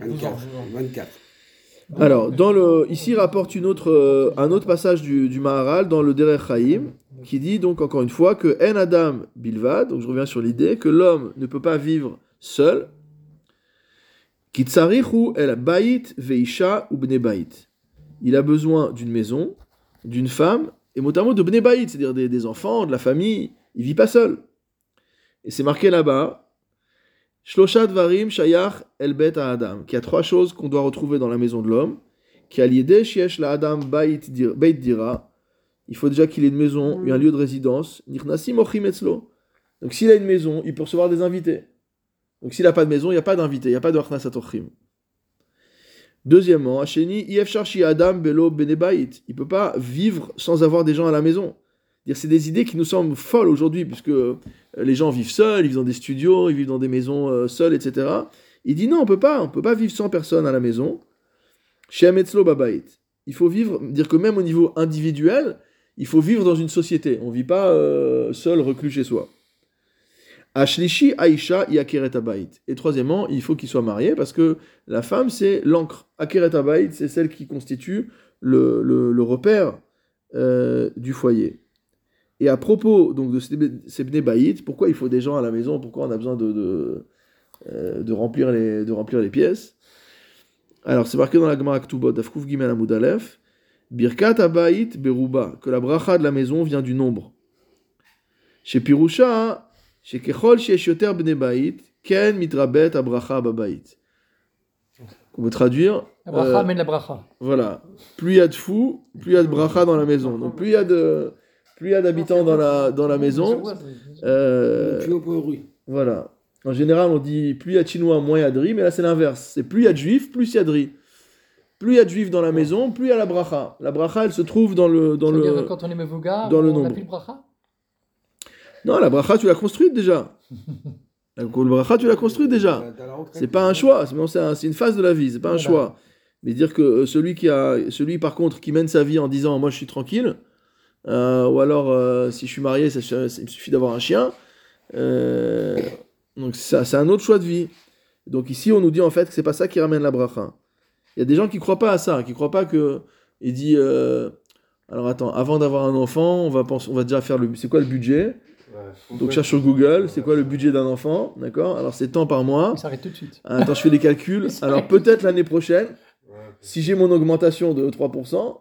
12 ans, 24. 12 ans. 24. Alors, dans le, ici il rapporte une autre, euh, un autre passage du, du Maharal dans le Derech Chaim, qui dit donc encore une fois que En Adam Bilvad, donc je reviens sur l'idée que l'homme ne peut pas vivre seul, Kitsarichu el Bait Veisha ou Bne Bait. Il a besoin d'une maison, d'une femme, et notamment de Bne Bait, c'est-à-dire des, des enfants, de la famille. Il vit pas seul. Et c'est marqué là-bas, Shloshat Varim Shayach El Bet Adam, qu'il y a trois choses qu'on doit retrouver dans la maison de l'homme, qui a Shiesh la Adam Beit Dira. Il faut déjà qu'il ait une maison, un lieu de résidence. Nirnasim Ochim Etzlo. Donc s'il a une maison, il peut recevoir des invités. Donc s'il n'a pas de maison, il n'y a pas d'invité, il n'y a pas de Ochim. Deuxièmement, Hacheni, Yef Charchi Adam Belo Benebait. Il ne peut pas vivre sans avoir des gens à la maison. C'est des idées qui nous semblent folles aujourd'hui, puisque euh, les gens vivent seuls, ils vivent dans des studios, ils vivent dans des maisons euh, seuls, etc. Il dit non, on peut pas, on peut pas vivre sans personne à la maison. Chez Ametzlo. Il faut vivre, dire que même au niveau individuel, il faut vivre dans une société. On vit pas euh, seul, reclus chez soi. Ashlishi Aisha Yakeret Abayit. Et troisièmement, il faut qu'il soit marié parce que la femme, c'est l'encre. Akeret Abayit, c'est celle qui constitue le, repère du foyer. Et à propos donc de ces Bayit, pourquoi il faut des gens à la maison? Pourquoi on a besoin de, de, euh, de remplir, les, de remplir les pièces? Alors, c'est marqué dans la Gemara Ktubot, Dafkouf Gimel Amud Aleph, Birkat Abayit Beruba, que la bracha de la maison vient du nombre. Chez Pirusha, chez Kechol Sheesh Yoter Bnei Bayit, Ken Mitrabet Abracha Babayit. On peut traduire. La bracha euh, mène la bracha. voilà. Plus il y a de fous, plus il y a de bracha dans la maison. Donc plus il y a de, plus il y a d'habitants dans la, dans la maison, euh, voilà. En général, on dit plus il y a de chinois, moins il y a de riz, mais là c'est l'inverse. C'est plus il y a de juifs, plus il y a de riz. Plus il y a de juifs dans la maison, plus il y a la bracha. La bracha, elle se trouve dans le, dans le. quand on est Mevuga, dans le on n'a plus le bracha? Non, la bracha, tu l'as construite déjà. La bracha, tu l'as construite déjà. C'est pas un choix, c'est une phase de la vie, c'est pas un choix. Mais dire que euh, celui qui a, celui par contre qui mène sa vie en disant moi je suis tranquille, euh, ou alors euh, si je suis marié, ça, ça- il me suffit d'avoir un chien. euh, donc ça, c'est un autre choix de vie. Donc ici on nous dit en fait que c'est pas ça qui ramène la bracha. Il y a des gens qui croient pas à ça, qui croient pas que il dit euh, alors attends, avant d'avoir un enfant, on va penser, on va déjà faire le, c'est quoi le budget? Donc cherche sur Google, c'est quoi le budget d'un enfant, d'accord? Alors c'est tant par mois. Il s'arrête tout de suite. Ah, Attends, je fais les calculs. Ça Alors peut-être l'année prochaine, si j'ai mon augmentation de 3%,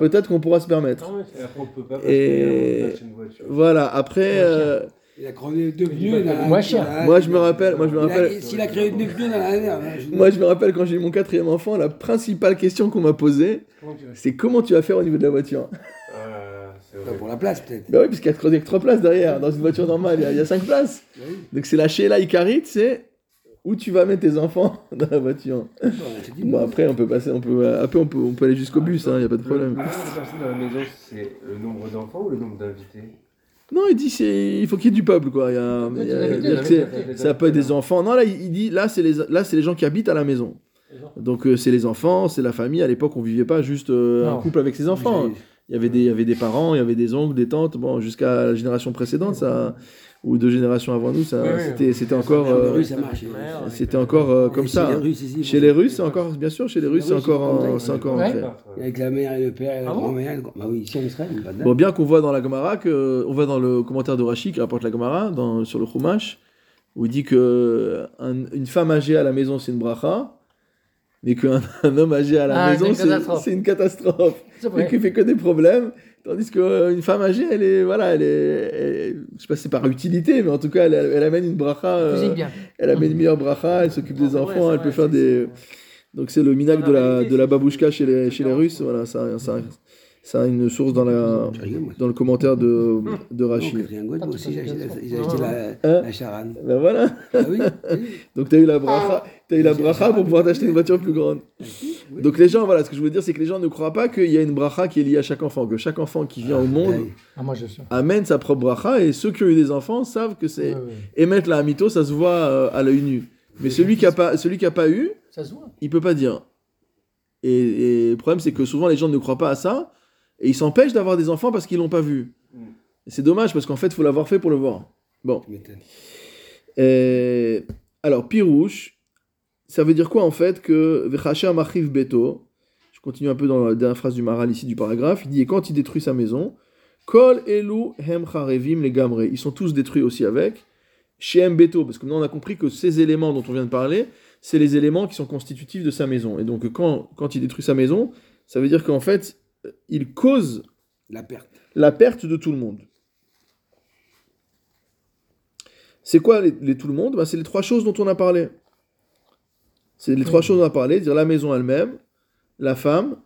peut-être qu'on pourra se permettre. Et après, on peut pas Et- passer une voiture. Voilà, après, euh, Il a crevé deux la- moi je me rappelle, moi je me rappelle, S'il a créé deux pneus dans la dernière. hein, moi je me rappelle quand j'ai eu mon quatrième enfant, la principale question qu'on m'a posée, c'est comment tu vas faire au niveau de la voiture? Ah, vrai. pour la place, peut-être. Bah oui, puisqu'il y a que- trois places derrière. Dans une voiture normale, il y a, il y a cinq places. Oui. Donc c'est la Sheila Icarit, c'est où tu vas mettre tes enfants dans la voiture. Bon, dit après on peut passer, on peut, après on peut, on peut aller jusqu'au bus, il n'y a pas de Le problème. nombre de personnes dans la maison, c'est le nombre d'enfants ou le nombre d'invités? Non, il dit c'est il faut qu'il y ait du peuple quoi. Il y a, il y a- Ouais, il y a- ouais, c'est- ouais, ça peut être des enfants. Non là il il dit là c'est les là c'est les gens qui habitent à la maison. Donc euh, c'est les enfants, c'est la famille. À l'époque on vivait pas juste euh, un couple avec ses enfants. Il y avait des il y avait des parents, il y avait des oncles, des tantes. Bon jusqu'à la génération précédente ça ou deux générations avant nous ça Oui, oui. c'était encore euh, rues, ça marche. c'était encore euh, comme Chez ça. les hein. Russes, Chez les c'est encore bien sûr chez les Russes c'est encore c'est encore. Avec la mère et le père et la Ah grand-mère. Bah oui, ici en Israël, Bon, bien qu'on voit dans la Gemara, que, on voit dans le commentaire de Rashi qui rapporte la Gemara dans, sur le Chumash, où il dit que un- une femme âgée à la maison c'est une bracha, mais qu'un un homme âgé à la Ah, maison c'est une catastrophe. Et qu'il fait que des problèmes, tandis qu'une femme âgée, elle est, voilà, elle est, elle- je sais pas si c'est par utilité, mais en tout cas, elle, elle amène une bracha, euh, elle amène une meilleure bracha, elle s'occupe des vrai, enfants, elle vrai, peut faire des. Donc c'est le minac de la, de la babouchka chez les, chez les. Russes, voilà, ça, ça, ça a une source dans, la, dans le commentaire de, de Rachid. Moi aussi, j'ai acheté la- la, Hein la charane. Ben voilà, Ah oui, oui. donc tu as eu la bracha, t'as eu la bracha pour pouvoir t'acheter une voiture plus grande. Oui. Donc les gens, voilà, ce que je veux dire, c'est que les gens ne croient pas qu'il y a une bracha qui est liée à chaque enfant, que chaque enfant qui vient au monde Ouais. Ah, amène sa propre bracha, et ceux qui ont eu des enfants savent que c'est... Ouais. Émettre la hamito, ça se voit euh, à l'œil nu. Mais celui qui a pas, celui qui a pas eu, Ça se voit. il peut pas dire. Et, et le problème, c'est que souvent les gens ne croient pas à ça et ils s'empêchent d'avoir des enfants parce qu'ils l'ont pas vu. Mm. Et c'est dommage parce qu'en fait, il faut l'avoir fait pour le voir. Bon. Et- alors, pirouche, ça veut dire quoi en fait que Vechacher machiv beto, je continue un peu dans la dernière phrase du Maral ici du paragraphe, il dit et quand il détruit sa maison, kol elu hem charevim les gamre, ils sont tous détruits aussi avec, Shem beto, parce que maintenant on a compris que ces éléments dont on vient de parler, c'est les éléments qui sont constitutifs de sa maison. Et donc quand, quand il détruit sa maison, ça veut dire qu'en fait, il cause La perte. la perte de tout le monde. C'est quoi les, les tout le monde? Ben, C'est les trois choses dont on a parlé. C'est les trois choses dont on a parlé, dire la maison elle-même, la femme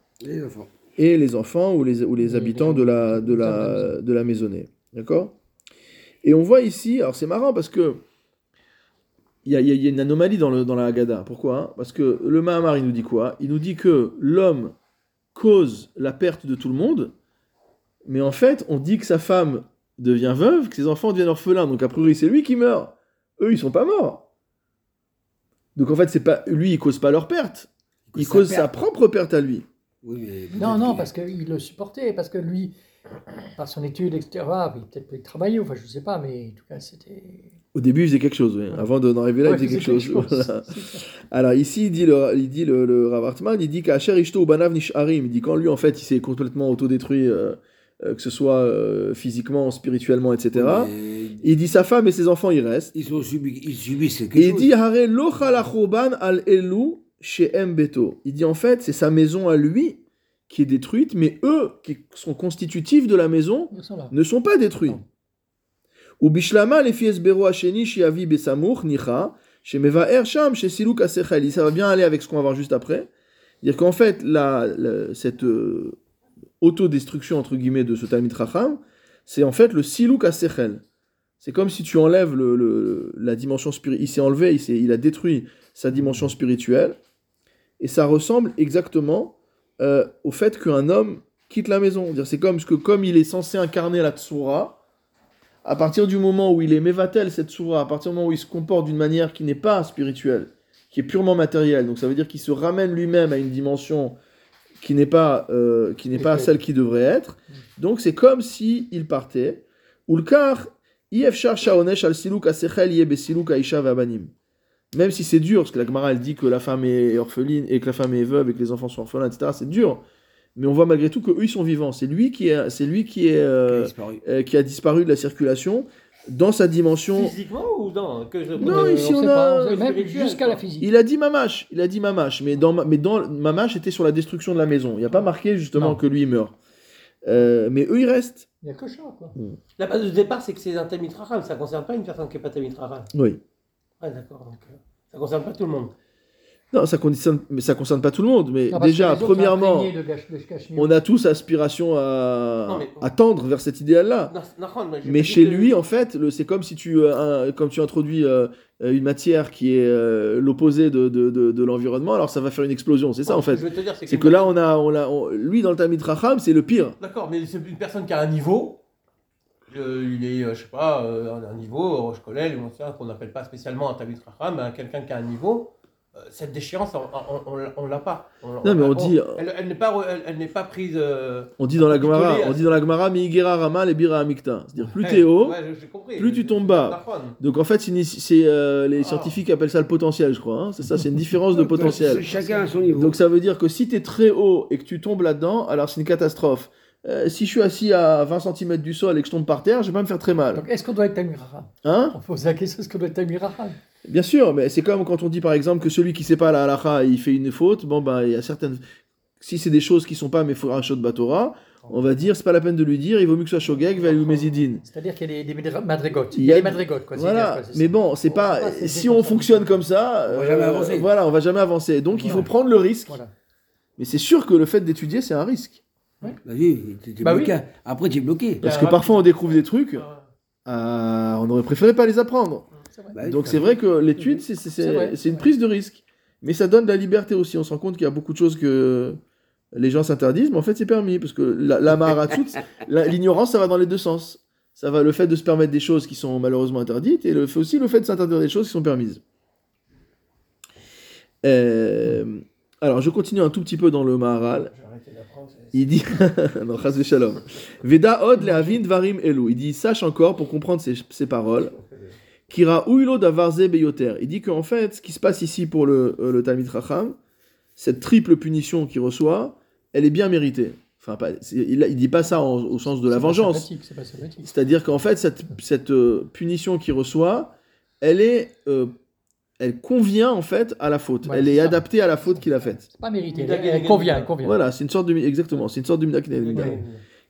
et les enfants ou les, ou les habitants de la, de, la, de la maisonnée. D'accord? Et on voit ici, alors c'est marrant parce que il y y a- il y a une anomalie dans, le, dans la Haggadah. Pourquoi? Hein Parce que le Mahamar, il nous dit quoi? Il nous dit que l'homme cause la perte de tout le monde, Mais en fait, on dit que sa femme devient veuve, que ses enfants deviennent orphelins. Donc a priori, c'est lui qui meurt. Eux, ils sont pas morts. Donc en fait, c'est pas lui, il cause pas leur perte. Il cause sa propre perte à lui. Oui, mais Non, non, parce qu'il le supportait, parce que lui, par son étude, etc., peut-être qu'il travaillait, enfin je sais pas, mais en tout cas c'était... Au début, il faisait quelque chose. oui. Avant d'en arriver là, Ouais, il faisait quelque chose. Voilà. Alors ici, il dit le, il dit le, le Rav Hartman, il dit qu'Acher Ishto ou Banav Nisharim, il dit quand lui, en fait, il s'est complètement autodétruit, euh, que ce soit euh, physiquement, spirituellement, etc. Mais Il dit sa femme et ses enfants, ils restent. Ils, sont subi- ils subissent quelque Et il chose. dit Hare lo chalachoban al elu chez Beto. Il dit en fait, c'est sa maison à lui qui est détruite, mais eux, qui sont constitutifs de la maison, sont ne sont pas détruits. Ou bishlama les fies bero hasheni shiavi besamuch nicha chez mevaer sham chez siluk asechel. Ça va bien aller avec ce qu'on va voir juste après. Dire qu'en fait, la, la- cette euh, autodestruction entre guillemets de ce Talmid Racham, c'est en fait le siluk asechel. C'est comme si tu enlèves le, la dimension spirituelle. Il s'est enlevé, il, a détruit sa dimension spirituelle. Et ça ressemble exactement euh, au fait qu'un homme quitte la maison. C'est comme, parce que comme il est censé incarner la tsura, à partir du moment où il est mévatel, cette tsura, à partir du moment où il se comporte d'une manière qui n'est pas spirituelle, qui est purement matérielle, donc ça veut dire qu'il se ramène lui-même à une dimension qui n'est pas, euh, qui n'est pas celle qui devrait être. Donc c'est comme si il partait. Ou le car, Yefshar Shaonesh al Siluk Asechel Aisha Vabanim. Même si c'est dur, parce que la Gemara elle dit que la femme est orpheline et que la femme est veuve et que les enfants sont orphelins, etc. C'est dur. Mais on voit malgré tout que eux ils sont vivants. C'est lui qui est, c'est lui qui est, qui a euh, disparu. euh, qui a disparu de la circulation dans sa dimension. Physiquement ou non que je... Non, ici, on a- même jusqu'à la physique. Il a dit mamache, il a dit mamache, mais dans, ma- mais dans mamache était sur la destruction de la maison. Il n'y a pas marqué justement Non. que lui il meurt. Euh, mais eux ils restent. Il n'y a que ça, quoi. La base de départ, c'est que c'est un Tamit Raham. Ça ne concerne pas une personne qui n'est pas Tamit Raham. Oui. Ouais, d'accord. Donc, euh, ça ne concerne pas tout le monde. Non, ça concerne, mais ça concerne pas tout le monde. Mais Non, déjà, premièrement, de de on a tous aspiration à, Non, mais- à tendre vers cet idéal-là. Mais chez que- lui, en fait, le- c'est comme si tu, euh, un- comme tu introduis euh, une matière qui est euh, l'opposé de, de, de, de l'environnement, alors ça va faire une explosion. C'est ça, Ouais, en fait. Je veux te dire, c'est que là, on a, on a, on- lui, dans le Tamid Racham, c'est le pire. D'accord, mais c'est une personne qui a un niveau. euh, il est, euh, je sais pas, euh, un niveau, Roche ça, qu'on n'appelle pas spécialement un Tamit Raham, mais quelqu'un qui a un niveau. Euh, Cette déchéance, on- on- on on l'a pas. On- Non, mais on dit- Elle, elle n'est pas, elle, elle n'est pas prise. euh, On dit dans la Gemara, on dit dans la Gemara, Miigera Rama les Bira Amikta. C'est-à-dire plus ouais, t'es haut, ouais, j'ai compris. plus tu tombes bas. Donc en fait, c'est, euh, les Ah. scientifiques appellent ça le potentiel, je crois. hein. C'est ça, c'est une différence de potentiel. Chacun à son niveau. Donc ça veut dire que si tu es très haut et que tu tombes là-dedans, alors c'est une catastrophe. Euh, si je suis assis à 20 cm du sol et que je tombe par terre, je vais pas me faire très mal. Donc, est-ce qu'on doit être Tamiraham Hein? On pose la question, est-ce qu'on doit être Tamiraham Bien sûr, mais c'est comme quand on dit par exemple que celui qui sait pas la halakha, il fait une faute. Bon, ben, il y a certaines. Si c'est des choses qui sont pas Mephorachot Batora, on va dire, c'est pas la peine de lui dire, il vaut mieux que ce soit Shogeg, ou Mézidine. C'est-à-dire qu'il y a des, madrigotes. Il y a- des madrigotes, quoi. Voilà, quoi, mais bon, c'est pas. Si on fonctionne comme ça, On va jamais euh, avancer. voilà, on va jamais avancer. Donc il faut prendre le risque. Voilà. Mais c'est sûr que le fait d'étudier, c'est un risque. T'es t'es Bah oui. bloqué. Après, tu es bloqué. Parce que parfois on découvre des trucs, Ah. euh, on aurait préféré pas les apprendre. Vrai. Bah Donc c'est vrai que l'étude, c'est une prise de risque. Mais ça donne de la liberté aussi. On se rend compte qu'il y a beaucoup de choses que les gens s'interdisent, mais en fait c'est permis. Parce que la, la l'ignorance, ça va dans les deux sens. Ça va le fait de se permettre des choses qui sont malheureusement interdites, et le fait aussi le fait de s'interdire des choses qui sont permises. Euh, alors je continue un tout petit peu dans le Maharal. J'ai arrêté d'apprendre. c'est- Il dit, non, shalom. Veda od elu. Il dit, sache encore pour comprendre ces, ces paroles. Kira uilo davarze beyoter. Il dit qu'en fait, ce qui se passe ici pour le, euh, le Talmid Chacham, cette triple punition qu'il reçoit, elle est bien méritée. Enfin, pas, il, il dit pas ça en- au sens de la vengeance. C'est-à-dire qu'en fait, cette, cette euh, punition qu'il reçoit, elle est, euh, elle convient en fait à la faute. Ouais, elle est adaptée à la faute qu'il a faite. C'est pas mérité. Elle, convient, convient. Voilà, c'est une sorte de exactement, c'est une sorte de.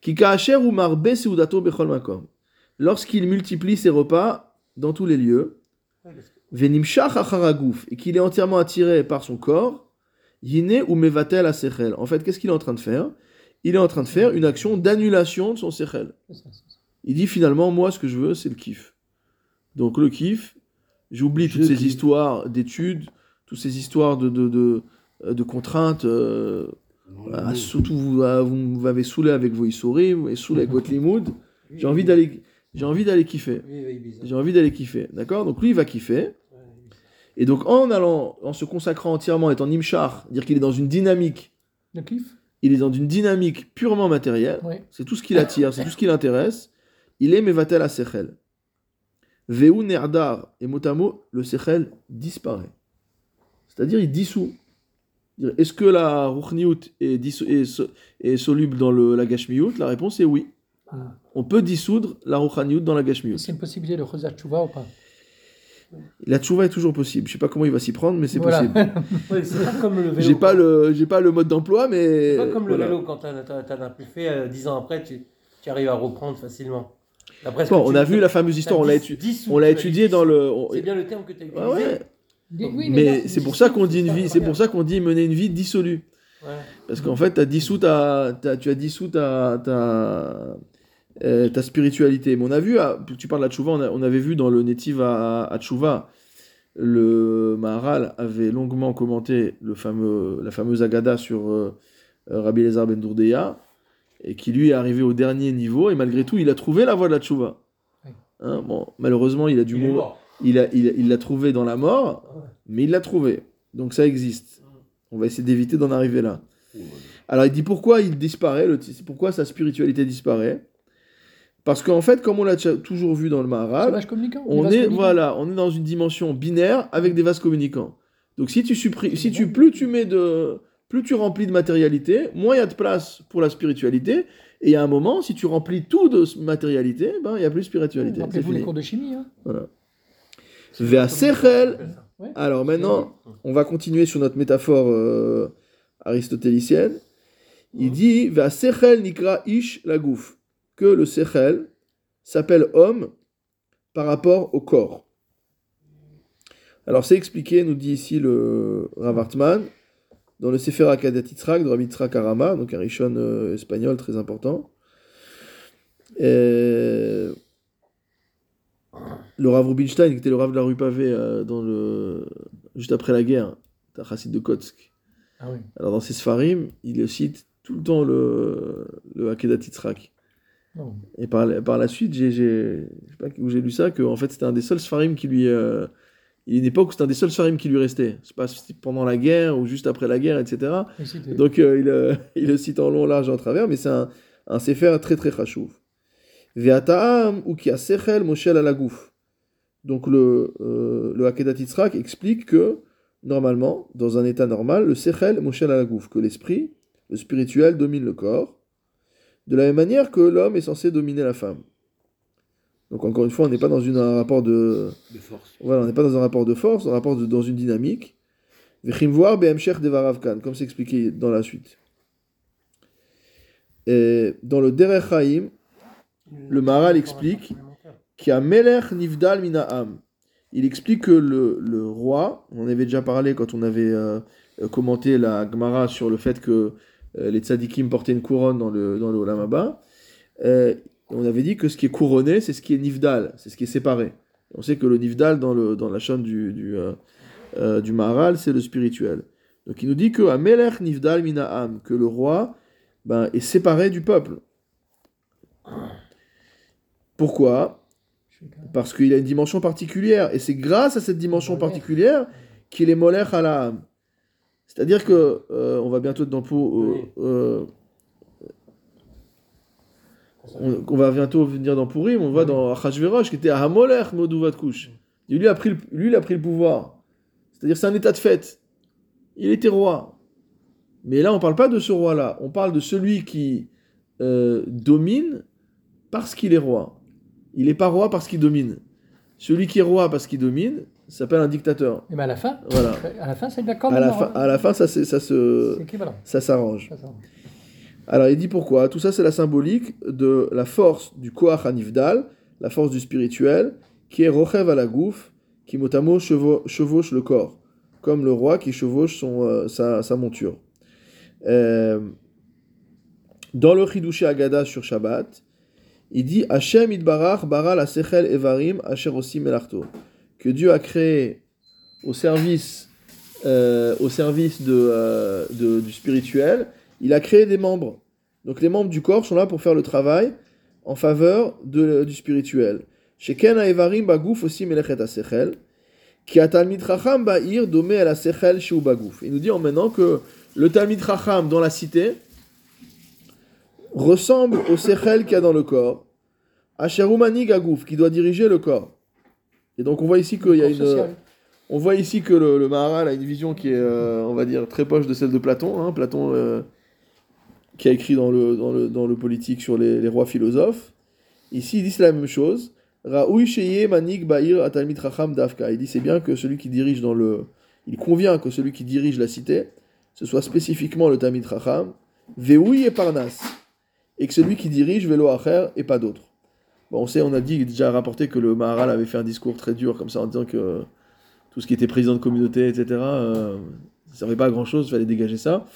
Ki ka'asher ou marbe seudato bechol makom. Lorsqu'il multiplie ses repas dans tous les lieux, venimshach acharagouf, et qu'il est entièrement attiré par son corps, yine ou mevatel sechel. En fait, qu'est-ce qu'il est en train de faire? Il est en train de faire une action d'annulation de son sechel. Il dit finalement, moi, ce que je veux, c'est le kiff. Donc le kiff, j'oublie toutes ces histoires d'études, toutes ces histoires de, de, de, euh, de contraintes. euh, surtout, vous, ah, vous m'avez saoulé avec vos vous m'avez saoulé avec votre limoud. J'ai envie d'aller, j'ai envie d'aller kiffer. J'ai envie d'aller kiffer. D'accord? Donc lui, il va kiffer. Et donc, en allant, en se consacrant entièrement, étant nimchar, dire qu'il est dans une dynamique, kiff? il est dans une dynamique purement matérielle. Oui. C'est tout ce qui l'attire, c'est tout ce qui l'intéresse. Il est mevatel à sechel. Veu nerdar et motamo, le sechel disparaît. C'est-à-dire, il dissout. Est-ce que la ruchniut est, est so- est soluble dans le, la gashmiut? La réponse est oui. Ah. On peut dissoudre la ruchniut dans la gashmiut. C'est une possibilité de Chosat Chouva ou pas? La tchouva est toujours possible. Je sais pas comment il va s'y prendre, mais c'est Voilà. possible. Oui, c'est pas comme le vélo. J'ai pas le, j'ai pas le mode d'emploi, mais C'est pas comme le vélo, quand t'en as plus fait, euh, dix ans après, tu, tu arrives à reprendre facilement. Bon, on a vu la fameuse histoire, on l'a dix- étu- dix on l'a ou- étudié dans le. on- C'est bien le terme que tu as utilisé. Ouais, oui, Mais c'est pour ça qu'on dit une vie, c'est pour ça. qu'on dit mener une vie dissolue. Ouais. Parce qu'en fait, t'as dissous ta, tu as dissous ta, ta, euh, ta spiritualité. Mais on a vu, ah, tu parles de la tchouva, on, avait vu dans le Netiv à, à tchouva, le Maharal avait longuement commenté le fameux, la fameuse Agada sur euh, Rabbi Elazar ben Dourdeya, et qui lui est arrivé au dernier niveau, et malgré tout, il a trouvé la voie de la tchouva. Hein, bon, malheureusement, il a dû mourir. Il l'a il, il trouvé dans la mort, Ouais. mais il l'a trouvé. Donc ça existe. On va essayer d'éviter d'en arriver là. Alors il dit pourquoi il disparaît, le, pourquoi sa spiritualité disparaît? Parce qu'en fait, comme on l'a toujours vu dans le communicant. on est, voilà, on est dans une dimension binaire avec des vases communicants. Donc si tu supprimes, si tu, plus tu mets de, plus tu remplis de matérialité, moins il y a de place pour la spiritualité. Et il y a un moment, si tu remplis tout de matérialité, ben il y a plus de spiritualité. Rappelez-vous les cours de chimie. Hein. Voilà. Qu'on sechel. Alors maintenant, on va continuer sur notre métaphore euh, aristotélicienne. Il dit va sechel nikra ish la gouf que le sechel s'appelle homme par rapport au corps. Alors c'est expliqué, nous dit ici le Rav Hartman, dans le Sefer Akadat Yitzhak de Rabbi Yitzhak Arama, donc un rishon euh, espagnol très important. Et le Rav Rubinstein, qui était le Rav de la rue Pavée euh, dans le... juste après la guerre, chassid de Kotsk. Ah oui. Alors dans ses Sfarim, il cite tout le temps le, le Akedat Yitzhak. Non. Et par, la- par la suite, j'ai, j'ai, je sais pas où j'ai lu ça, que en fait c'était un des seuls Sfarim qui lui. euh, il y a une époque où c'était un des seuls Sfarim qui lui restait. C'est pas pendant la guerre ou juste après la guerre, etc. Donc euh, il, euh, il le cite en long, large et en travers, mais c'est un, un sefer très très chachouv. Ve'ata'am ou ki sechel moshel alagouf. Donc le, euh, le Hakedat Yitzhak explique que normalement, dans un état normal, le sechel moshel alagouf, que l'esprit, le spirituel domine le corps, de la même manière que l'homme est censé dominer la femme. Donc encore une fois, on n'est pas dans une, un rapport de, De force. voilà, on n'est pas dans un rapport de force, un rapport de- dans une dynamique. Vechimvoar comme c'est expliqué dans la suite. Et dans le Derech Haïm, Le Maharal explique qui a melech nivdal minaam. Il explique que le, le roi, on en avait déjà parlé quand on avait euh, commenté la Gemara sur le fait que euh, les tzadikim portaient une couronne dans le, dans le Olam. Euh, on avait dit que ce qui est couronné, c'est ce qui est nivdal, c'est ce qui est séparé. On sait que le nivdal dans, le, dans la chaîne du, du, euh, euh, du Maharal, c'est le spirituel. Donc il nous dit que à melech nivdal minaam, que le roi ben, est séparé du peuple. Pourquoi? Parce qu'il a une dimension particulière. Et c'est grâce à cette dimension particulière qu'il est molech à la âme. C'est-à-dire que, euh, on va bientôt dans pour, euh, on, on va bientôt venir dans Purim, on voit dans Achashverosh qui était à Hamolech Moduvat Kush. Et lui, a pris le, lui, il a pris le pouvoir. C'est-à-dire c'est un état de fait. Il était roi. Mais là, on parle pas de ce roi-là. On parle de celui qui euh, domine parce qu'il est roi. Il n'est pas roi parce qu'il domine. Celui qui est roi parce qu'il domine s'appelle un dictateur. Et ben à la fin, Voilà. à la fin, c'est d'accord. À la, fin, à la fin, ça, ça se, s'arrange. Ça. Alors il dit pourquoi? Tout ça c'est la symbolique de la force du Koach Hanifdal, la force du spirituel, qui est Rochev à la gouffe, qui mot à mot chevau- chevauche le corps, comme le roi qui chevauche son, euh, sa, monture. Euh, dans le Chidushé Agada sur Shabbat, il dit Hashem idbarach bara la sechel evarim asher osim melarto. Que Dieu a créé au service, euh, au service de- du spirituel il a créé des membres. Donc les membres du corps sont là pour faire le travail en faveur de- du spirituel. Sheken haevarim bagouf aussi melechet asechel. Ki atalmid chacham ba'ir domé el asechel shu bagouf. Il nous dit en maintenant que le talmid chacham dans la cité ressemble au sechel qu'il y a dans le corps. Asherumani gagouf, qui doit diriger le corps. Et donc on voit ici qu'il y a une... social. On voit ici que le, le Maharal a une vision qui est, euh, on va dire, très proche de celle de Platon. hein. Platon euh, qui a écrit dans le, dans le, dans le politique sur les, les rois philosophes. Ici, il dit la même chose. Manik ba'ir atalmit racham dafka. Il dit c'est bien que celui qui dirige dans le... Il convient que celui qui dirige la cité, ce soit spécifiquement le talmid racham, veoui et parnas. Et que celui qui dirige velo acher et pas d'autre. Bon, on sait, on a dit, déjà rapporté que le Maharal avait fait un discours très dur comme ça en disant que tout ce qui était président de communauté, etc., euh, ça servait pas à grand chose, il fallait dégager ça.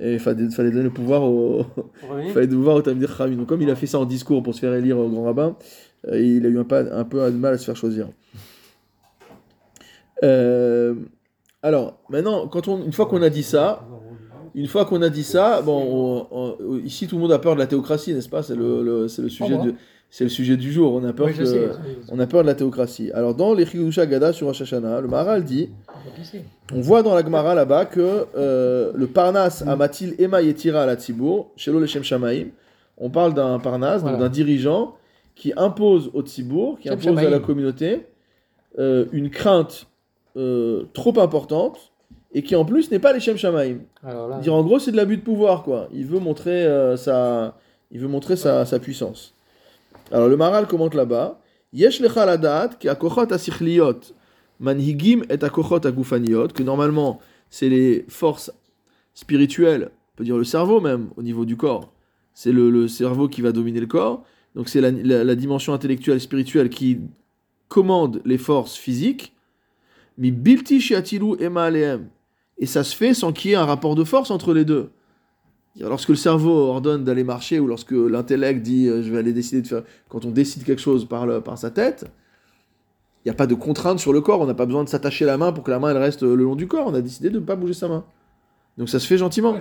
Et il fallait, fallait donner le pouvoir au, il fallait le pouvoir au Talmud Chachamim. Donc comme il a fait ça en discours pour se faire élire au grand rabbin, euh, il a eu un, pas, un peu de mal à se faire choisir. Euh, alors, maintenant, quand on, une fois qu'on a dit ça, une fois qu'on a dit ça, bon, on- on- ici tout le monde a peur de la théocratie, n'est-ce pas? C'est le, le- le sujet moi. C'est le sujet du jour. On a peur Oui, je que- sais. on a peur de la théocratie. Alors dans les Chidusha Gada sur Rosh Hashanah, le Maharal dit, on voit dans la Gemara là-bas que euh, le Parnas Amatil Ema Yetira à la Tzibour, Shelo Leshem Shamaim, on parle d'un Parnas, Voilà. d'un dirigeant qui impose au Tzibour, qui impose à la communauté euh, une crainte euh, trop importante et qui en plus n'est pas les Shem Shamaim. Là, Dire en gros c'est de l'abus de pouvoir quoi. Il veut montrer sa, il veut montrer sa, sa puissance. Alors le Maral commente là-bas. Yesh lecha ladat ki akochot asichliot manhigim et akochot agufaniot que normalement c'est les forces spirituelles, on peut dire le cerveau même au niveau du corps. C'est le, le cerveau qui va dominer le corps. Donc c'est la, la- la dimension intellectuelle spirituelle qui commande les forces physiques. Mi bilti shiatilu ema. Et ça se fait sans qu'il y ait un rapport de force entre les deux. Lorsque le cerveau ordonne d'aller marcher ou lorsque l'intellect dit euh, je vais aller décider de faire. Quand on décide quelque chose par, le- par sa tête, il n'y a pas de contrainte sur le corps. On n'a pas besoin de s'attacher la main pour que la main elle reste le long du corps. On a décidé de ne pas bouger sa main. Donc ça se fait gentiment.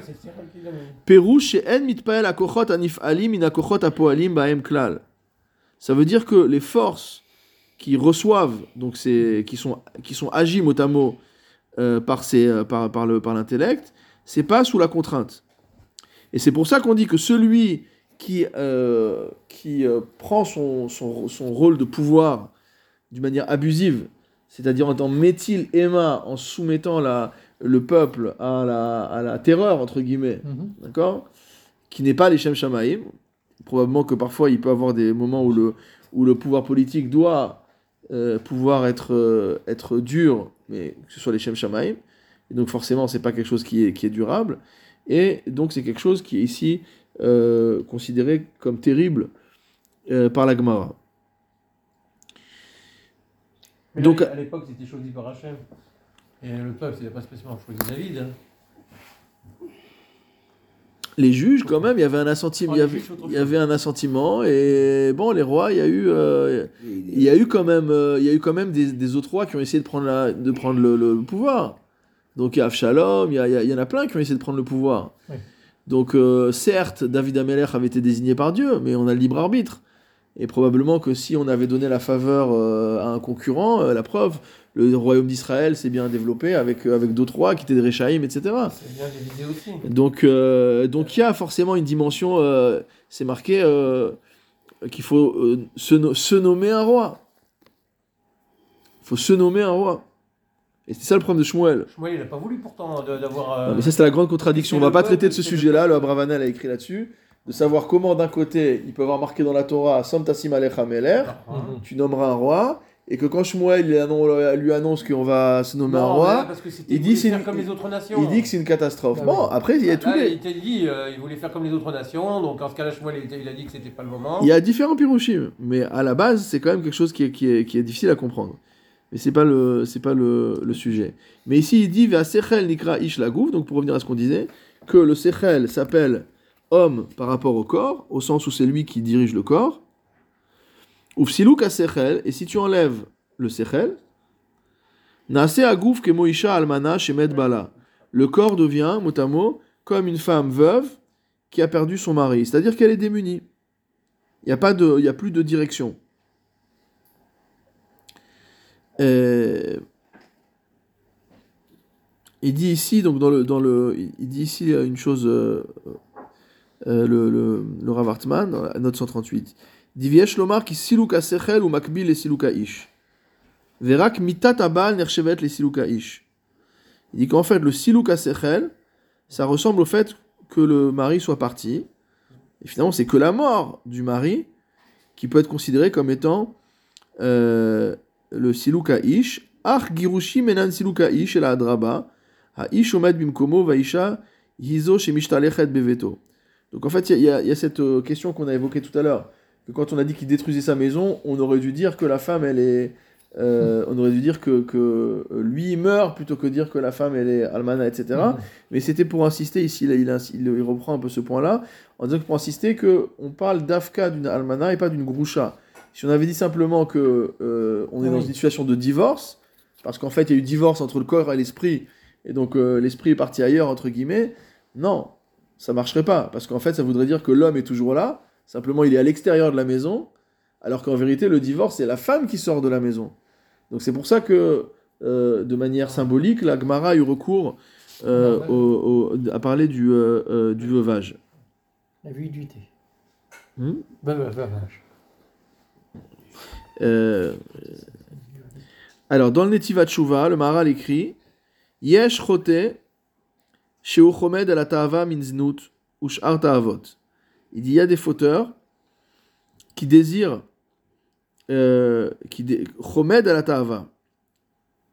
En mitpael akochot anif alim apoalim baem klal. Ça veut dire que les forces qui reçoivent, donc c'est qui sont qui sont agies mot à mot euh, par ces euh, par par le par l'intellect, c'est pas sous la contrainte. Et c'est pour ça qu'on dit que celui qui euh, qui euh, prend son, son son rôle de pouvoir d'une manière abusive, c'est-à-dire en tant méthyle Emma en soumettant la le peuple à la, à la terreur entre guillemets, Mhm. d'accord Qui n'est pas les Shem Shamaïm. Probablement que parfois il peut y avoir des moments où le, où le pouvoir politique doit euh, pouvoir être, être dur, mais que ce soit les Shem Shamaïm. Et donc forcément, c'est pas quelque chose qui est, qui est durable. Et donc c'est quelque chose qui est ici euh, considéré comme terrible euh, par la Gemara. Mais Donc- à l'époque, c'était choisi par Hachem. Et le peuple, c'était pas spécialement choisi David. hein. Les juges, quand même, il y avait un assentiment, il y avait, il y avait un assentiment, et bon, les rois, il y a eu, euh, il y a eu quand même, euh, il y a eu quand même des, des autres rois qui ont essayé de prendre, la, de prendre le, le pouvoir. Donc il y a Avshalom, il y, a- il en a plein qui ont essayé de prendre le pouvoir. Oui. Donc euh, certes, David Ameller avait été désigné par Dieu, mais on a le libre arbitre. Et probablement que si on avait donné la faveur euh, à un concurrent, euh, la preuve, le royaume d'Israël s'est bien développé avec, avec d'autres rois qui étaient des Réchaïm, etc. C'est bien divisé aussi. Donc, donc il y a forcément une dimension, c'est marqué qu'il faut se, no- se nommer un roi. Il faut se nommer un roi. Et c'est ça le problème de Shmuel. Shmuel, il n'a pas voulu pourtant d'avoir. euh, Non, mais ça, c'est la grande contradiction. On c'est va pas traiter de ce sujet-là. Le. Abravanel a écrit là-dessus. De savoir comment, d'un côté, il peut avoir marqué dans la Torah Som Tassim Alecha Meler, Ah, tu nommeras un roi. Et que quand Shmuel lui annonce qu'on va se nommer un Non, roi, parce que c'était- il dit c'est faire une- comme les autres nations. il dit que c'est une catastrophe. Ah Bon, oui. après, il y a tous Là, les. il t'a dit, euh, il voulait faire comme les autres nations, donc en ce cas-là, Shmuel, il, il a dit que c'était pas le moment. Il y a différents pirouchim, mais à la base, c'est quand même quelque chose qui est, qui est, qui est difficile à comprendre. Mais c'est pas le pas le, sujet. Mais ici, il dit sechel nikra ish lagouf, donc pour revenir à ce qu'on disait, que le sechel s'appelle homme par rapport au corps, au sens où c'est lui qui dirige le corps. A sechel, et si tu enlèves le sechel, nase agouf ke moisha almana shemet bala. Le corps devient, mot à mot, comme une femme veuve qui a perdu son mari, c'est-à-dire qu'elle est démunie. Il n'y a, pas de- y a plus de direction. Euh, il dit ici, donc dans le, dans le, il dit ici une chose, euh, euh, le, le, le Rav Hartman, note 138. Il dit Viesh lomar ki siluka sechel ou makbil le siluka ish. Verak mitat abal nerchevet le siluka ish. Il dit qu'en fait, le siluka sechel, ça ressemble au fait que le mari soit parti. Et finalement, c'est que la mort du mari qui peut être considérée comme étant euh, le siluka ish. Ach girushi menan siluka ish el adraba. Ha ish omed bimkomo vaisha hizo shemishtalechet beveto. Donc en fait, il y, a- il y a cette euh, question qu'on a évoquée tout à l'heure. Que quand on a dit qu'il détruisait sa maison, on aurait dû dire que la femme, elle est. euh, on aurait dû dire que, que lui meurt plutôt que dire que la femme elle est almana, etc. Mhm. Mais c'était pour insister, ici il, il, il- il reprend un peu ce point-là, en disant que pour insister qu'on parle d'Afka d'une almana et pas d'une groucha. Si on avait dit simplement que euh, on est dans une situation de divorce, parce qu'en fait il y a eu divorce entre le corps et l'esprit, et donc euh, l'esprit est parti ailleurs, entre guillemets, non, ça marcherait pas, parce qu'en fait ça voudrait dire que l'homme est toujours là, simplement il est à l'extérieur de la maison, alors qu'en vérité le divorce c'est la femme qui sort de la maison. Donc c'est pour ça que, euh, de manière symbolique, la Gemara a eu recours euh, au- au- à parler du, euh, du veuvage. La viduité. Hmm? Bah. Euh, alors, dans le Netivat Tshuva, le Maharal écrit Yesh chote sheu chomed al ta'ava min znut. Il dit il y a des fauteurs qui désirent euh, qui chomed al ta'ava.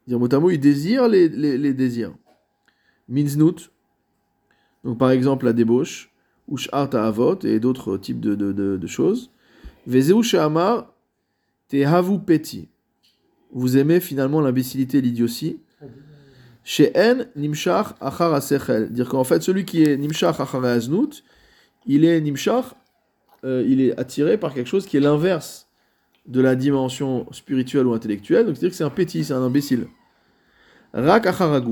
Dire mot ils désirent les, les, les désirs. Min znut, donc par exemple la débauche, ush'ar ta'avot et d'autres types de, de, de, de choses. Vezeu she'amar Tehavu peti. Vous aimez finalement l'imbécilité et l'idiotie. Chez N, nimshach achar asechel. Dire qu'en fait, celui qui est nimshach achar aznut, il est euh, il est attiré par quelque chose qui est l'inverse de la dimension spirituelle ou intellectuelle. Donc c'est-à-dire que c'est un petit, c'est un imbécile. Rak achar.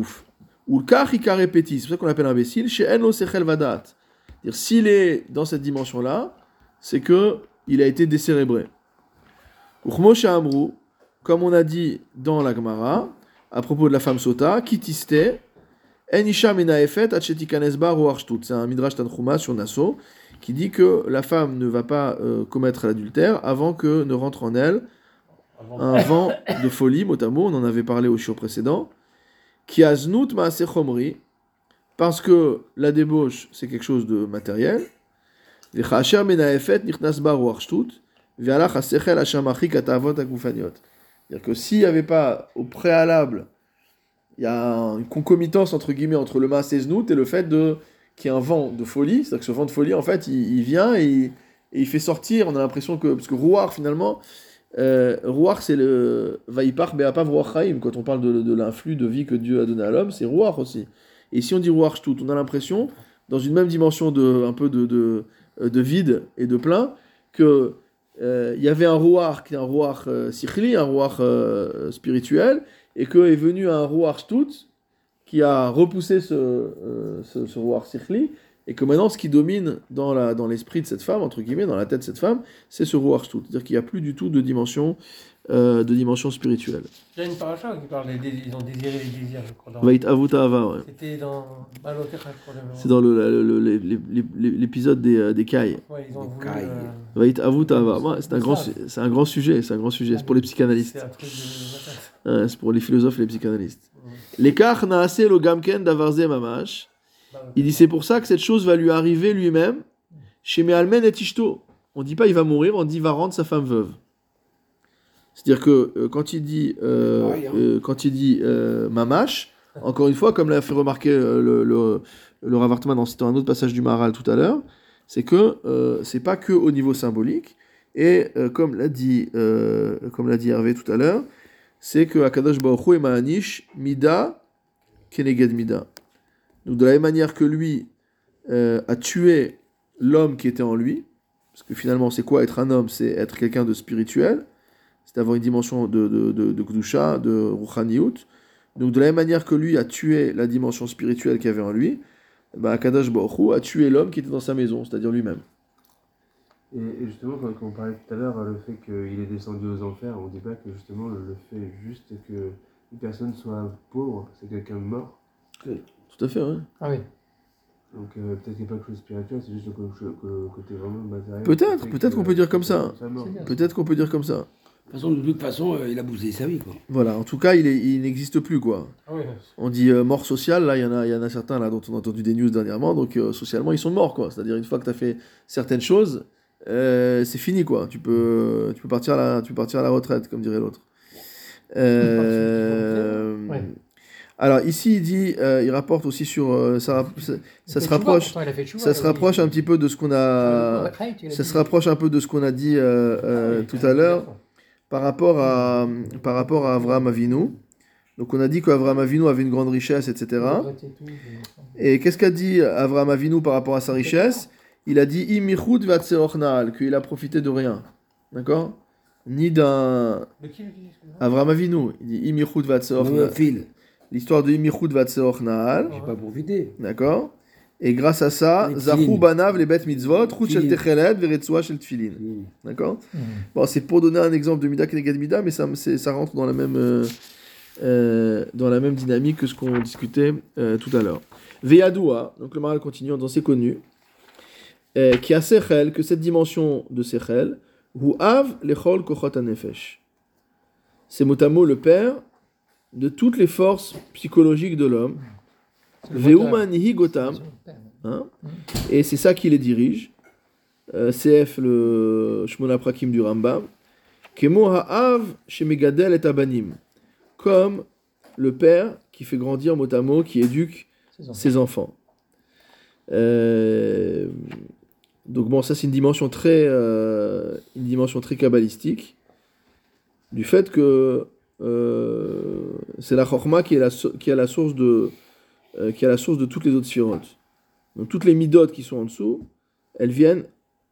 Ou le kach ikare peti. C'est pour ça qu'on l'appelle imbécile. Chez N lo sechel vadat. S'il est dans cette dimension-là, c'est que il a été décérébré. Comme on a dit dans la Gemara, à propos de la femme sota, kitiste, en isha menaefet achetikanesba ruarshtut. C'est un midrash tanchuma sur Nassau qui dit que la femme ne va pas euh, commettre l'adultère avant que ne rentre en elle un vent de folie, mot à mot, on en avait parlé au show précédent, qui a znout maaseh chomri, parce que la débauche, c'est quelque chose de matériel, C'est-à-dire que s'il n'y avait pas au préalable, il y a une concomitance entre guillemets entre le maaseh znout et le fait qu'il y ait un vent de folie, c'est-à-dire que ce vent de folie, en fait, il, vient et il, et il fait sortir, on a l'impression que, parce que ruach finalement, euh, Ruach, c'est le Vaipar Be'apav Ruach Chaim. Quand on parle de, de l'influx de vie que Dieu a donné à l'homme, c'est Ruach aussi. Et si on dit Ruach tout, on a l'impression, dans une même dimension de un peu de, de vide et de plein, que euh, il y avait un Ruach qui est un Ruach euh, sikhli, un Ruach euh, spirituel, et que est venu un Ruach tout qui a repoussé ce, euh, ce, ce sikhli, et que maintenant, ce qui domine dans la dans l'esprit de cette femme, entre guillemets, dans la tête de cette femme, c'est ce Ruach Shtut. C'est-à-dire qu'il n'y a plus du tout de dimension, euh, de dimension spirituelle. Il y a une paracha qui parle des désirs, ils ont désiré les désirs, je crois. dans- Vait avuta ava, ouais. C'était dans C'est dans l'épisode des, euh, des Kai. Ouais, ils ont voulu. cailles. Vait avuta ava. C'est un, grand, ça. su- c'est un grand sujet, c'est un grand sujet. C'est pour les psychanalystes. C'est un truc de. Ouais, c'est pour les philosophes et les psychanalystes. L'écart naase lo gamken davarze mamash. Il dit c'est pour ça que cette chose va lui arriver lui-même chez Mealmen et Ishto. On dit pas il va mourir, on dit il va rendre sa femme veuve. C'est-à-dire que euh, quand il dit euh, hein. euh, quand il dit mamash, encore une fois, comme l'a fait remarquer le, le, le Rav Hartman en citant un autre passage du Maharal tout à l'heure, c'est que c'est pas que au niveau symbolique. Et comme l'a dit comme l'a dit Hervé tout à l'heure, c'est que Akadosh Baruch Hu est Ma'anish Mida Keneged Mida. Donc de la même manière que lui a tué l'homme qui était en lui, parce que finalement c'est quoi être un homme? C'est être quelqu'un de spirituel, c'est avoir une dimension de, de, de, de de. Donc de la même manière que lui a tué la dimension spirituelle qu'il y avait en lui, bah, Akadash Baruch a tué l'homme qui était dans sa maison, c'est-à-dire lui-même. Et, et justement, quand, on parlait tout à l'heure, le fait qu'il est descendu aux enfers, on dit pas que justement le, le fait juste que une personne soit pauvre, c'est quelqu'un de mort. Tout à fait, ouais. Ah oui. Donc euh, peut-être qu'il n'y a pas que chose spirituelle, c'est juste le, le côté vraiment matériel. Peut-être, peut-être qu'on peut dire comme ça. Peut-être qu'on peut dire comme ça. De toute façon, de toute façon, euh, il a bousillé sa vie, quoi. Voilà, en tout cas, il, est- il n'existe plus, quoi. Ah oui. On dit euh, mort sociale, là, il y, en a- il y en a certains là, dont on a entendu des news dernièrement, donc euh, socialement, ils sont morts, quoi. C'est-à-dire, une fois que tu as fait certaines choses, euh, c'est fini, quoi. Tu peux, tu, peux partir à la, tu peux partir à la retraite, comme dirait l'autre. Euh, Ouais. Alors, ici, il dit, euh, il rapporte aussi sur. euh, ça, ça, se rapproche, pourtant, ça se rapproche un petit peu de ce qu'on a. Ça dit- se rapproche un peu de ce qu'on a dit euh, euh, tout à l'heure par rapport à, par rapport à Avraham Avinu. Donc on a dit qu'Avraham Avinu avait une grande richesse, etc. Et qu'est-ce qu'a dit Avraham Avinu par rapport à sa richesse? Il a dit Imichud vatseochnal, qu'il a profité de rien. D'accord? Ni d'un. De qui le dit excuse-moi Avraham Avinu, il dit fil, L'histoire de Imichud vatseochnal. j'ai pas profité. D'accord? Et grâce à ça, tefilin. banav les bêtes mitzvot, shel Tefilin. techelet, veretzua shel tfilin. D'accord. Bon, c'est pour donner un exemple de Mida Kenegad Mida, mais ça, ça rentre dans la même, euh, euh, dans la même dynamique que ce qu'on discutait euh, tout à l'heure. Veyadoua, donc le maral continue en disant c'est connu, euh, qui a Sechel, que cette dimension de Sechel, ou Av lechol kochot anefesh. C'est mot à mot le père de toutes les forces psychologiques de l'homme. Hein et c'est ça qui les dirige. Euh, CF, le Shmona Prakim du Rambam. Kemo ha'av shemegadel et abanim. Comme le père qui fait grandir mot à mot, qui éduque ses enfants. Euh, donc bon, ça c'est une dimension très, euh, une dimension très kabbalistique du fait que c'est la chorma qui est la, qui est la source de, euh, qui est la source de toutes les autres sphirotes. Donc toutes les midotes qui sont en dessous, elles viennent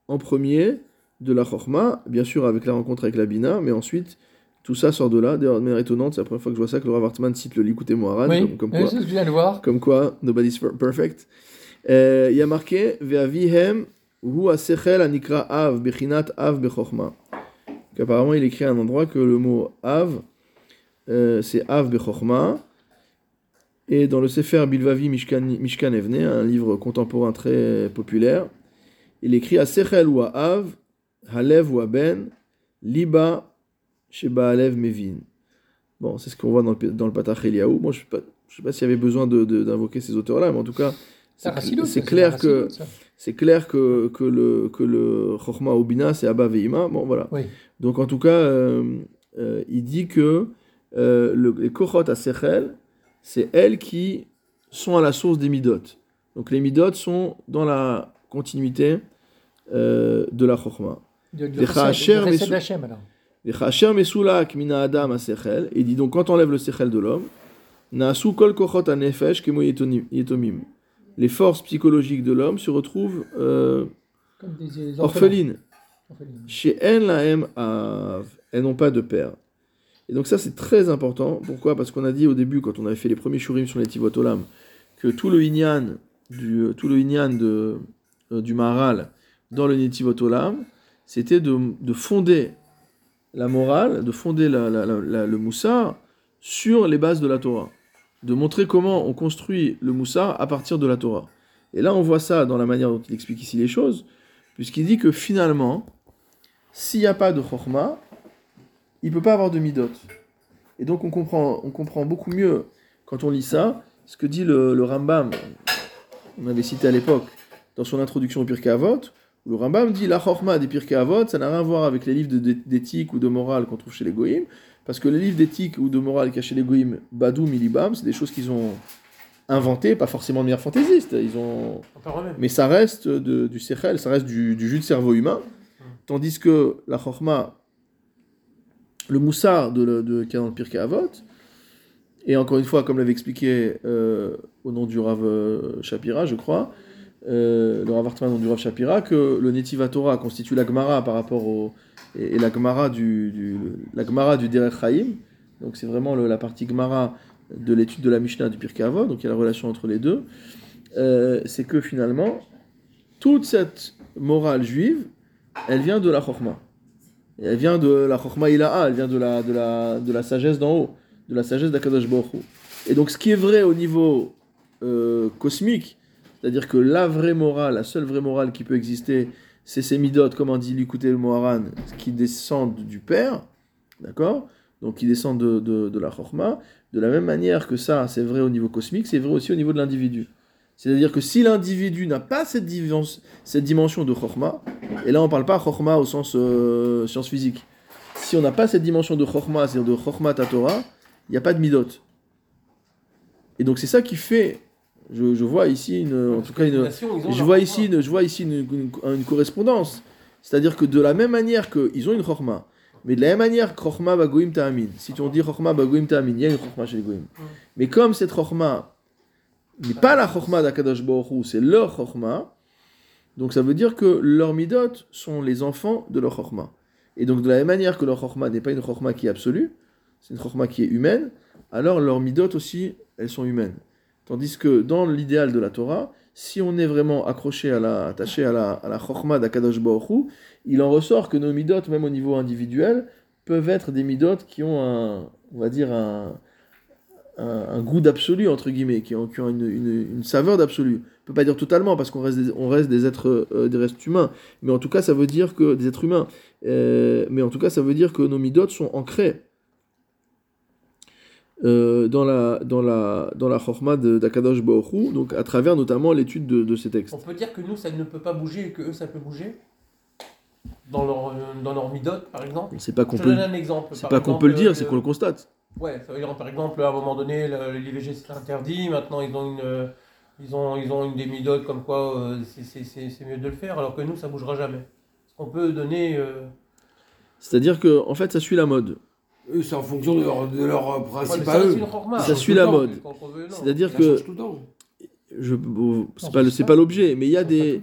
en premier de la chorma, bien sûr avec la rencontre avec la bina, mais ensuite tout ça sort de là. D'ailleurs, de manière étonnante, c'est la première fois que je vois ça que le Rav Hartman cite le Likuté Moharan, Oui, comme, quoi. je viens de voir. Comme quoi, nobody's per- perfect. Euh, Il y a marqué Ve'avihem hu asechel anikra av bechinat av bechokma. Apparemment, il écrit à un endroit que le mot av, euh, c'est av bechokma. Et dans le Sefer Bilvavi Mishkan, Mishkan Evne, un livre contemporain très populaire, il écrit Asechel ou av, halev ou ben, liba sheba alev mevin. Bon, c'est ce qu'on voit dans le, dans le Patach Eliaou. Moi, je ne sais pas, s'il y avait besoin de- de- d'invoquer ces auteurs-là, mais en tout cas, C'est ça, clair que c'est clair que, que le que le Chochma Obina c'est Abba Veima. Bon voilà. Oui. Donc en tout cas, euh, euh, il dit que euh, le- les Kochot à Sechel, c'est elles qui sont à la source des Midot. Donc les Midot sont dans la continuité euh, de la Sechel. Et dit donc quand on enlève le Sechel de l'homme. Les forces psychologiques de l'homme se retrouvent euh, orphelines. Chez elles n'ont pas de père. Et donc ça c'est très important. Pourquoi? Parce qu'on a dit au début, quand on avait fait les premiers shurim sur les Tivot Olam, que tout le Inyan du, tout le de, euh, du Maharal dans le Netivot Olam, c'était de, de fonder la morale, de fonder la- la- la- le Moussar sur les bases de la Torah. De montrer comment on construit le Moussar à partir de la Torah. Et là on voit ça dans la manière dont il explique ici les choses, puisqu'il dit que finalement, s'il n'y a pas de chorma, il ne peut pas avoir de midot. Et donc on comprend, on comprend beaucoup mieux quand on lit ça, ce que dit le, le Rambam, on avait cité à l'époque, dans son introduction au Pirkei Avot, où le Rambam dit la chorma des Pirkei Avot, ça n'a rien à voir avec les livres d'éthique ou de morale qu'on trouve chez les Goïm, parce que les livres d'éthique ou de morale qu'il y a chez les Goïm, Badou, Milibam, c'est des choses qu'ils ont inventées, pas forcément de manière fantaisiste, ils ont mais ça reste de- du sechel, ça reste du, du jus de cerveau humain. Tandis que la chorma, le moussard de, le- de, qu'il y a dans le Avot, et encore une fois, comme l'avait expliqué euh, au nom du Rav euh, Shapira, je crois, euh, le Rav Hartman au nom du Rav Shapira, que le Netiva Torah constitue la Gemara par rapport au. et, la Gemara du, la du Derech Chaim, donc c'est vraiment la partie Gemara de l'étude de la Mishnah du Pirkei Avot, donc il y a la relation entre les deux. c'est que finalement, toute cette morale juive, elle vient de la chorma. Elle vient de la chorma ilaha, elle vient de la, de la, de la sagesse d'en haut, de la sagesse d'Akadosh Baruch Hu. Et donc, ce qui est vrai au niveau euh, cosmique, c'est-à-dire que la vraie morale, la seule vraie morale qui peut exister, c'est ces midotes, comme on dit l'écouter le Moharan, qui descendent du Père, d'accord? Donc qui descendent de, de, de la Chorma. De la même manière que ça, c'est vrai au niveau cosmique, c'est vrai aussi au niveau de l'individu. C'est-à-dire que si l'individu n'a pas cette, cette dimension de Chorma, et là on ne parle pas Chorma au sens euh, science physique, si on n'a pas cette dimension de Chorma, c'est-à-dire de Chorma Tatora, il n'y a pas de midot. Et donc c'est ça qui fait, je, je vois ici, une, en tout cas, une, je vois ici, une, je vois ici une, une- correspondance. C'est-à-dire que de la même manière qu'ils ont une chorma, mais de la même manière que chorma bagoim ta'amin, si tu en dis chorma bagoim ta'amin, il y a une chorma chez les goïm. Mais comme cette chorma n'est pas la chorma d'Akadosh Hu, c'est leur chorma, donc ça veut dire que leurs midot sont les enfants de leur chorma. Et donc de la même manière que leur chorma n'est pas une chorma qui est absolue, c'est une chorma qui est humaine, alors leurs midot aussi, elles sont humaines. Tandis que dans l'idéal de la Torah, si on est vraiment accroché à la, attaché à la, à la chorma d'Akadosh il en ressort que nos midot, même au niveau individuel, peuvent être des midot qui ont un, on va dire un, un, un goût d'absolu entre guillemets, qui ont, qui ont une, une, une saveur d'absolu. On peut pas dire totalement parce qu'on reste des, on reste des êtres, euh, des restes humains, mais en tout cas ça veut dire que des êtres humains, Euh, mais en tout cas ça veut dire que nos midot sont ancrés euh, dans la dans la dans la chorma d'Akadosh Hu, donc à travers notamment l'étude de, de ces textes. On peut dire que nous, ça ne peut pas bouger et que eux, ça peut bouger Dans leur, dans leur midote, par exemple C'est pas qu'on Je peut, c'est pas qu'on peut le dire, c'est qu'on le constate. Ouais, ça veut dire, par exemple, à un moment donné, l'IVG c'était interdit, maintenant ils ont une, euh, ils ont, ils ont une demi-dote comme quoi euh, c'est- c'est c'est- c'est mieux de le faire, alors que nous, ça bougera jamais. Est-ce qu'on peut donner. euh, C'est-à-dire que en fait ça suit la mode. Eux, c'est en fonction de leur, de leur euh, ouais, principe ça à eux. Ça change suit tout la mode. On. C'est-à-dire que c'est pas c'est c'est ça. pas l'objet, mais il y a pas tout des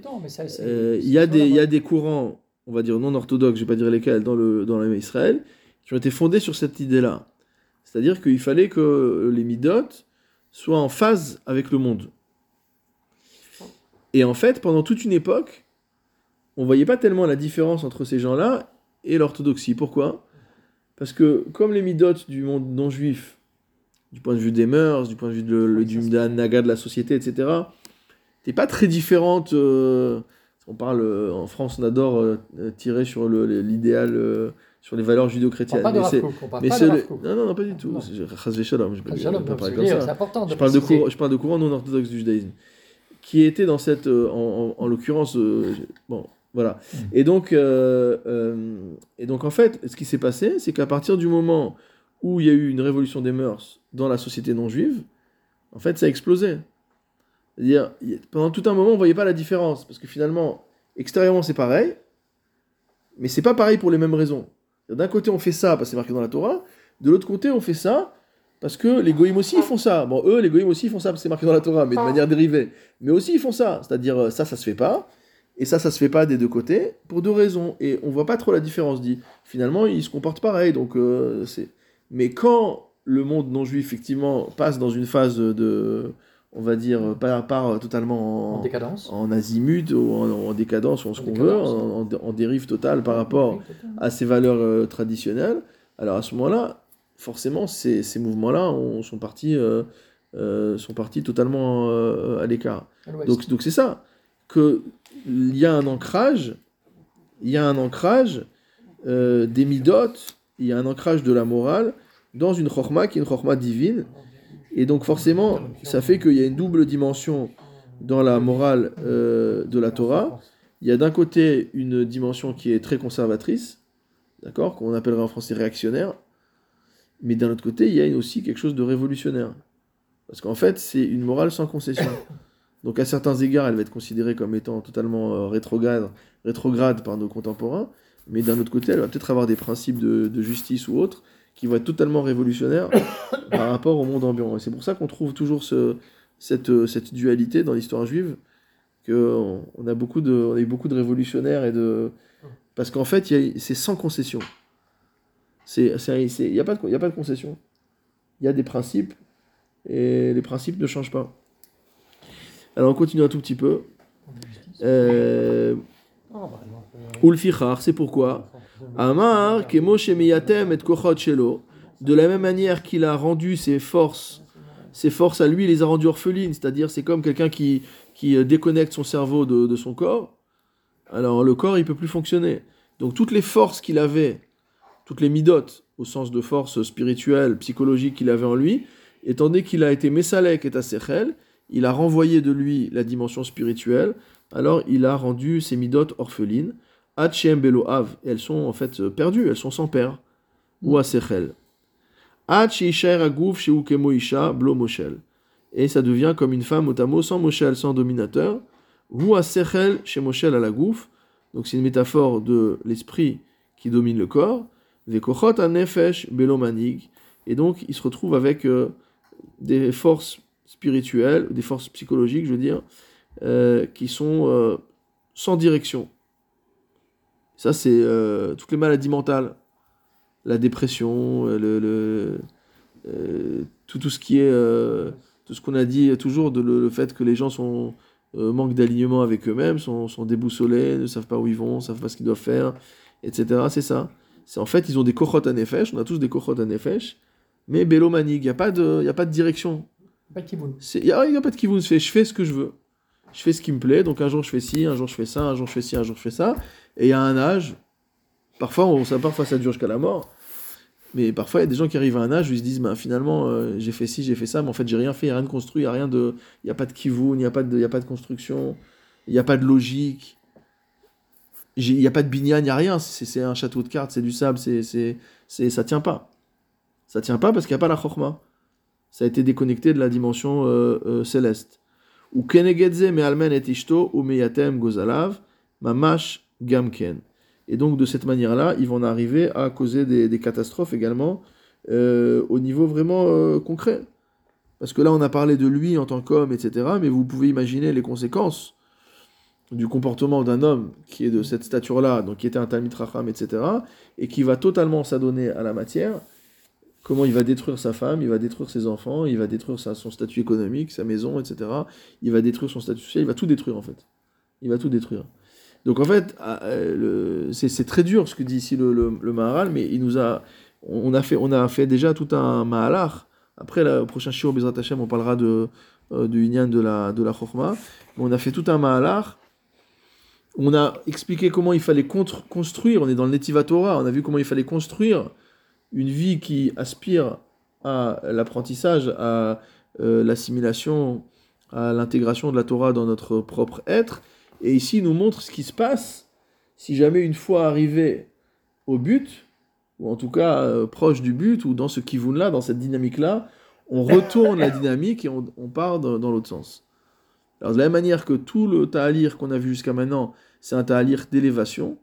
c'est- euh, il c'est y a sur la des il y a des courants, on va dire non orthodoxes, je vais pas dire lesquels dans le dans Israël, qui ont été fondés sur cette idée-là. C'est-à-dire qu'il fallait que les midot soient en phase avec le monde. Et en fait, pendant toute une époque, on voyait pas tellement la différence entre ces gens-là et l'orthodoxie. Pourquoi? Parce que comme les midot du monde non juif, du point de vue des mœurs, du point de vue de, le- du de la naga de la société, etc., t'es pas très différente. euh, on parle euh, en France, on adore euh, tirer sur l'idéal, sur les valeurs On parle judéo-chrétiennes. pas de Mais c'est- Rav Kook, on parle mais pas c'est de le- Rav Kook. non, non, non, pas du tout. Je peux pas Shalom, pas parler je comme veux dire, ça. C'est important de Je parle, de courant, je parle de courant non orthodoxe du judaïsme, qui était dans cette, euh, en, en- en l'occurrence, euh, bon, voilà. Mm. Et donc, euh, et donc en fait, ce qui s'est passé, c'est qu'à partir du moment où il y a eu une révolution des mœurs dans la société non juive, en fait, ça a explosé. C'est-à-dire, pendant tout un moment, on voyait pas la différence, parce que finalement, extérieurement, c'est pareil, mais c'est pas pareil pour les mêmes raisons. D'un côté, on fait ça parce que c'est marqué dans la Torah, de l'autre côté, on fait ça parce que les goïms aussi font ça. Bon, eux, les goïms aussi font ça parce que c'est marqué dans la Torah, mais de manière dérivée. Mais aussi ils font ça, c'est-à-dire euh, ça, ça se fait pas, et ça, ça se fait pas des deux côtés, pour deux raisons. Et on voit pas trop la différence. Dit finalement, ils se comportent pareil, donc euh, c'est. Mais quand le monde non juif effectivement passe dans une phase de, on va dire, euh, part, part totalement En en, décadence. en azimut ou en, en décadence ou en ce qu'on veut, en, en- dérive totale par rapport à ces valeurs euh, traditionnelles, alors à ce moment-là, forcément, ces, ces mouvements-là ont- sont, partis, euh, euh, sont partis totalement euh, à l'écart. Donc donc c'est ça, qu'il y a un ancrage, il y a un ancrage euh, des midotes, il y a un ancrage de la morale dans une chorma qui est une chorma divine, et donc forcément, ça fait qu'il y a une double dimension dans la morale euh, de la Torah. Il y a d'un côté une dimension qui est très conservatrice, d'accord, qu'on appellerait en français réactionnaire, mais d'un autre côté, il y a aussi quelque chose de révolutionnaire. Parce qu'en fait, c'est une morale sans concession. Donc à certains égards, elle va être considérée comme étant totalement euh, rétrograde, rétrograde par nos contemporains, mais d'un autre côté, elle va peut-être avoir des principes de, de justice ou autres qui vont être totalement révolutionnaires par rapport au monde ambiant. Et c'est pour ça qu'on trouve toujours ce, cette, euh, cette dualité dans l'histoire juive, qu'on on a, a eu beaucoup de révolutionnaires et de... Parce qu'en fait, c'est sans concession. Il n'y a, pas de- a pas de concession. Il y a des principes, et les principes ne changent pas. Alors on continue un tout petit peu. Euh, Non, exemple, euh, Ulfichar, c'est pourquoi? Amar, Kemo Shemiyatem et Kochot Shelo, de la même manière qu'il a rendu ses forces, ses forces à lui, il les a rendues orphelines, c'est-à-dire c'est comme quelqu'un qui, qui euh, déconnecte son cerveau de, de son corps, alors le corps il peut plus fonctionner. Donc toutes les forces qu'il avait, toutes les midotes, au sens de force spirituelle, psychologique qu'il avait en lui, étant donné qu'il a été Messalek et Asechel, il a renvoyé de lui la dimension spirituelle, alors il a rendu ses midotes orphelines. Elles sont en fait euh, perdues, elles sont sans père. Ou Asechel. Et ça devient comme une femme otamo sans Moshel, sans dominateur. Ou Asechel chez Moshel à la gouf. Donc c'est une métaphore de l'esprit qui domine le corps. Vekochot. Et donc il se retrouve avec euh, des forces spirituelles, des forces psychologiques, je veux dire, euh, qui sont euh, sans direction. Ça, c'est euh, toutes les maladies mentales, la dépression, euh, le, le- euh, tout, tout ce qui est, euh, tout ce qu'on a dit toujours, de le, le fait que les gens sont manquent d'alignement avec eux-mêmes, sont, sont déboussolés, ne savent pas où ils vont, ne savent pas ce qu'ils doivent faire, etc. C'est ça. C'est en fait, ils ont des kochot à nefesh, on a tous des kochot à nefesh, mais bélo manig, il n'y a, pas de- y a pas de direction. Pas de kiboun. Il n'y a, pas de kivoun, je fais ce que je veux. Je fais ce qui me plaît, donc un jour je fais ci, un jour je fais ça, un jour je fais ci, un jour je fais ça. Et a un âge, parfois, on, ça, ça dure jusqu'à la mort, mais parfois il y a des gens qui arrivent à un âge où ils se disent, ben, finalement, euh, j'ai fait ci, j'ai fait ça, mais en fait j'ai rien fait, il n'y a rien de construit, il n'y a rien de... A pas de kivoun, il n'y a, pas de- y a pas de construction, il n'y a pas de logique. Il n'y a pas de binyan, il n'y a rien, c'est un château de cartes, c'est du sable, c'est, ça tient pas. Ça tient pas parce qu'il n'y a pas la chorma. Ça a été déconnecté de la dimension euh, euh, céleste. Ou kenegedze me almen et ishto ou meyatem gozalav mamash gamken. Et donc de cette manière-là, ils vont en arriver à causer des, catastrophes également euh, au niveau vraiment euh, concret. Parce que là, on a parlé de lui en tant qu'homme, etc. Mais vous pouvez imaginer les conséquences du comportement d'un homme qui est de cette stature-là, donc qui était un Talmid Racham, etc. Et qui va totalement s'adonner à la matière comment il va détruire sa femme, il va détruire ses enfants, il va détruire son statut économique, sa maison, etc. Il va détruire son statut social, il va tout détruire en fait. Il va tout détruire. Donc en fait, ah, euh, le- c'est très dur ce que dit ici le, le, le Maharal, mais il nous a, on a fait, on a fait déjà tout un Mahalar. Après, au prochain Shiro Bezrat Hashem, on parlera de, euh, du Inyan de la, de la. Mais on a fait tout un Mahalar. On a expliqué comment il fallait construire, on est dans le Netiva Torah, on a vu comment il fallait construire une vie qui aspire à l'apprentissage, à euh, l'assimilation, à l'intégration de la Torah dans notre propre être. Et ici, il nous montre ce qui se passe si jamais une fois arrivé au but, ou en tout cas euh, proche du but, ou dans ce kivoun-là, dans cette dynamique-là, on retourne la dynamique et on, part dans, l'autre sens. Alors de la même manière que tout le ta'alir qu'on a vu jusqu'à maintenant, c'est un ta'alir d'élévation,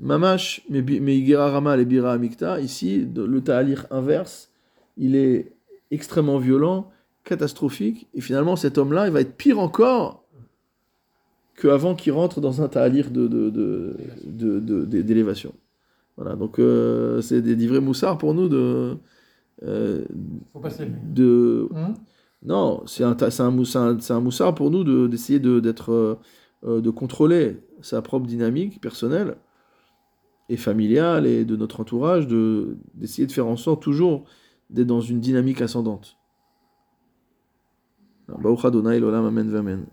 Mamash, Meigera Rama et Bira Amikta, ici, le ta'alir inverse, il est extrêmement violent, catastrophique, et finalement cet homme-là, il va être pire encore qu'avant qu'il rentre dans un ta'alir de, de, de, de- de- de- d'élévation. Voilà, donc euh, c'est des, des vrais moussards pour nous de... euh, faut passer de Hum non, c'est un, un, un, moussard pour nous de- d'essayer de, d'être, euh, euh, de contrôler sa propre dynamique personnelle et familiale et de notre entourage, de, d'essayer de faire en sorte toujours d'être dans une dynamique ascendante. Baruch Adonai, l'olam, amen, amen.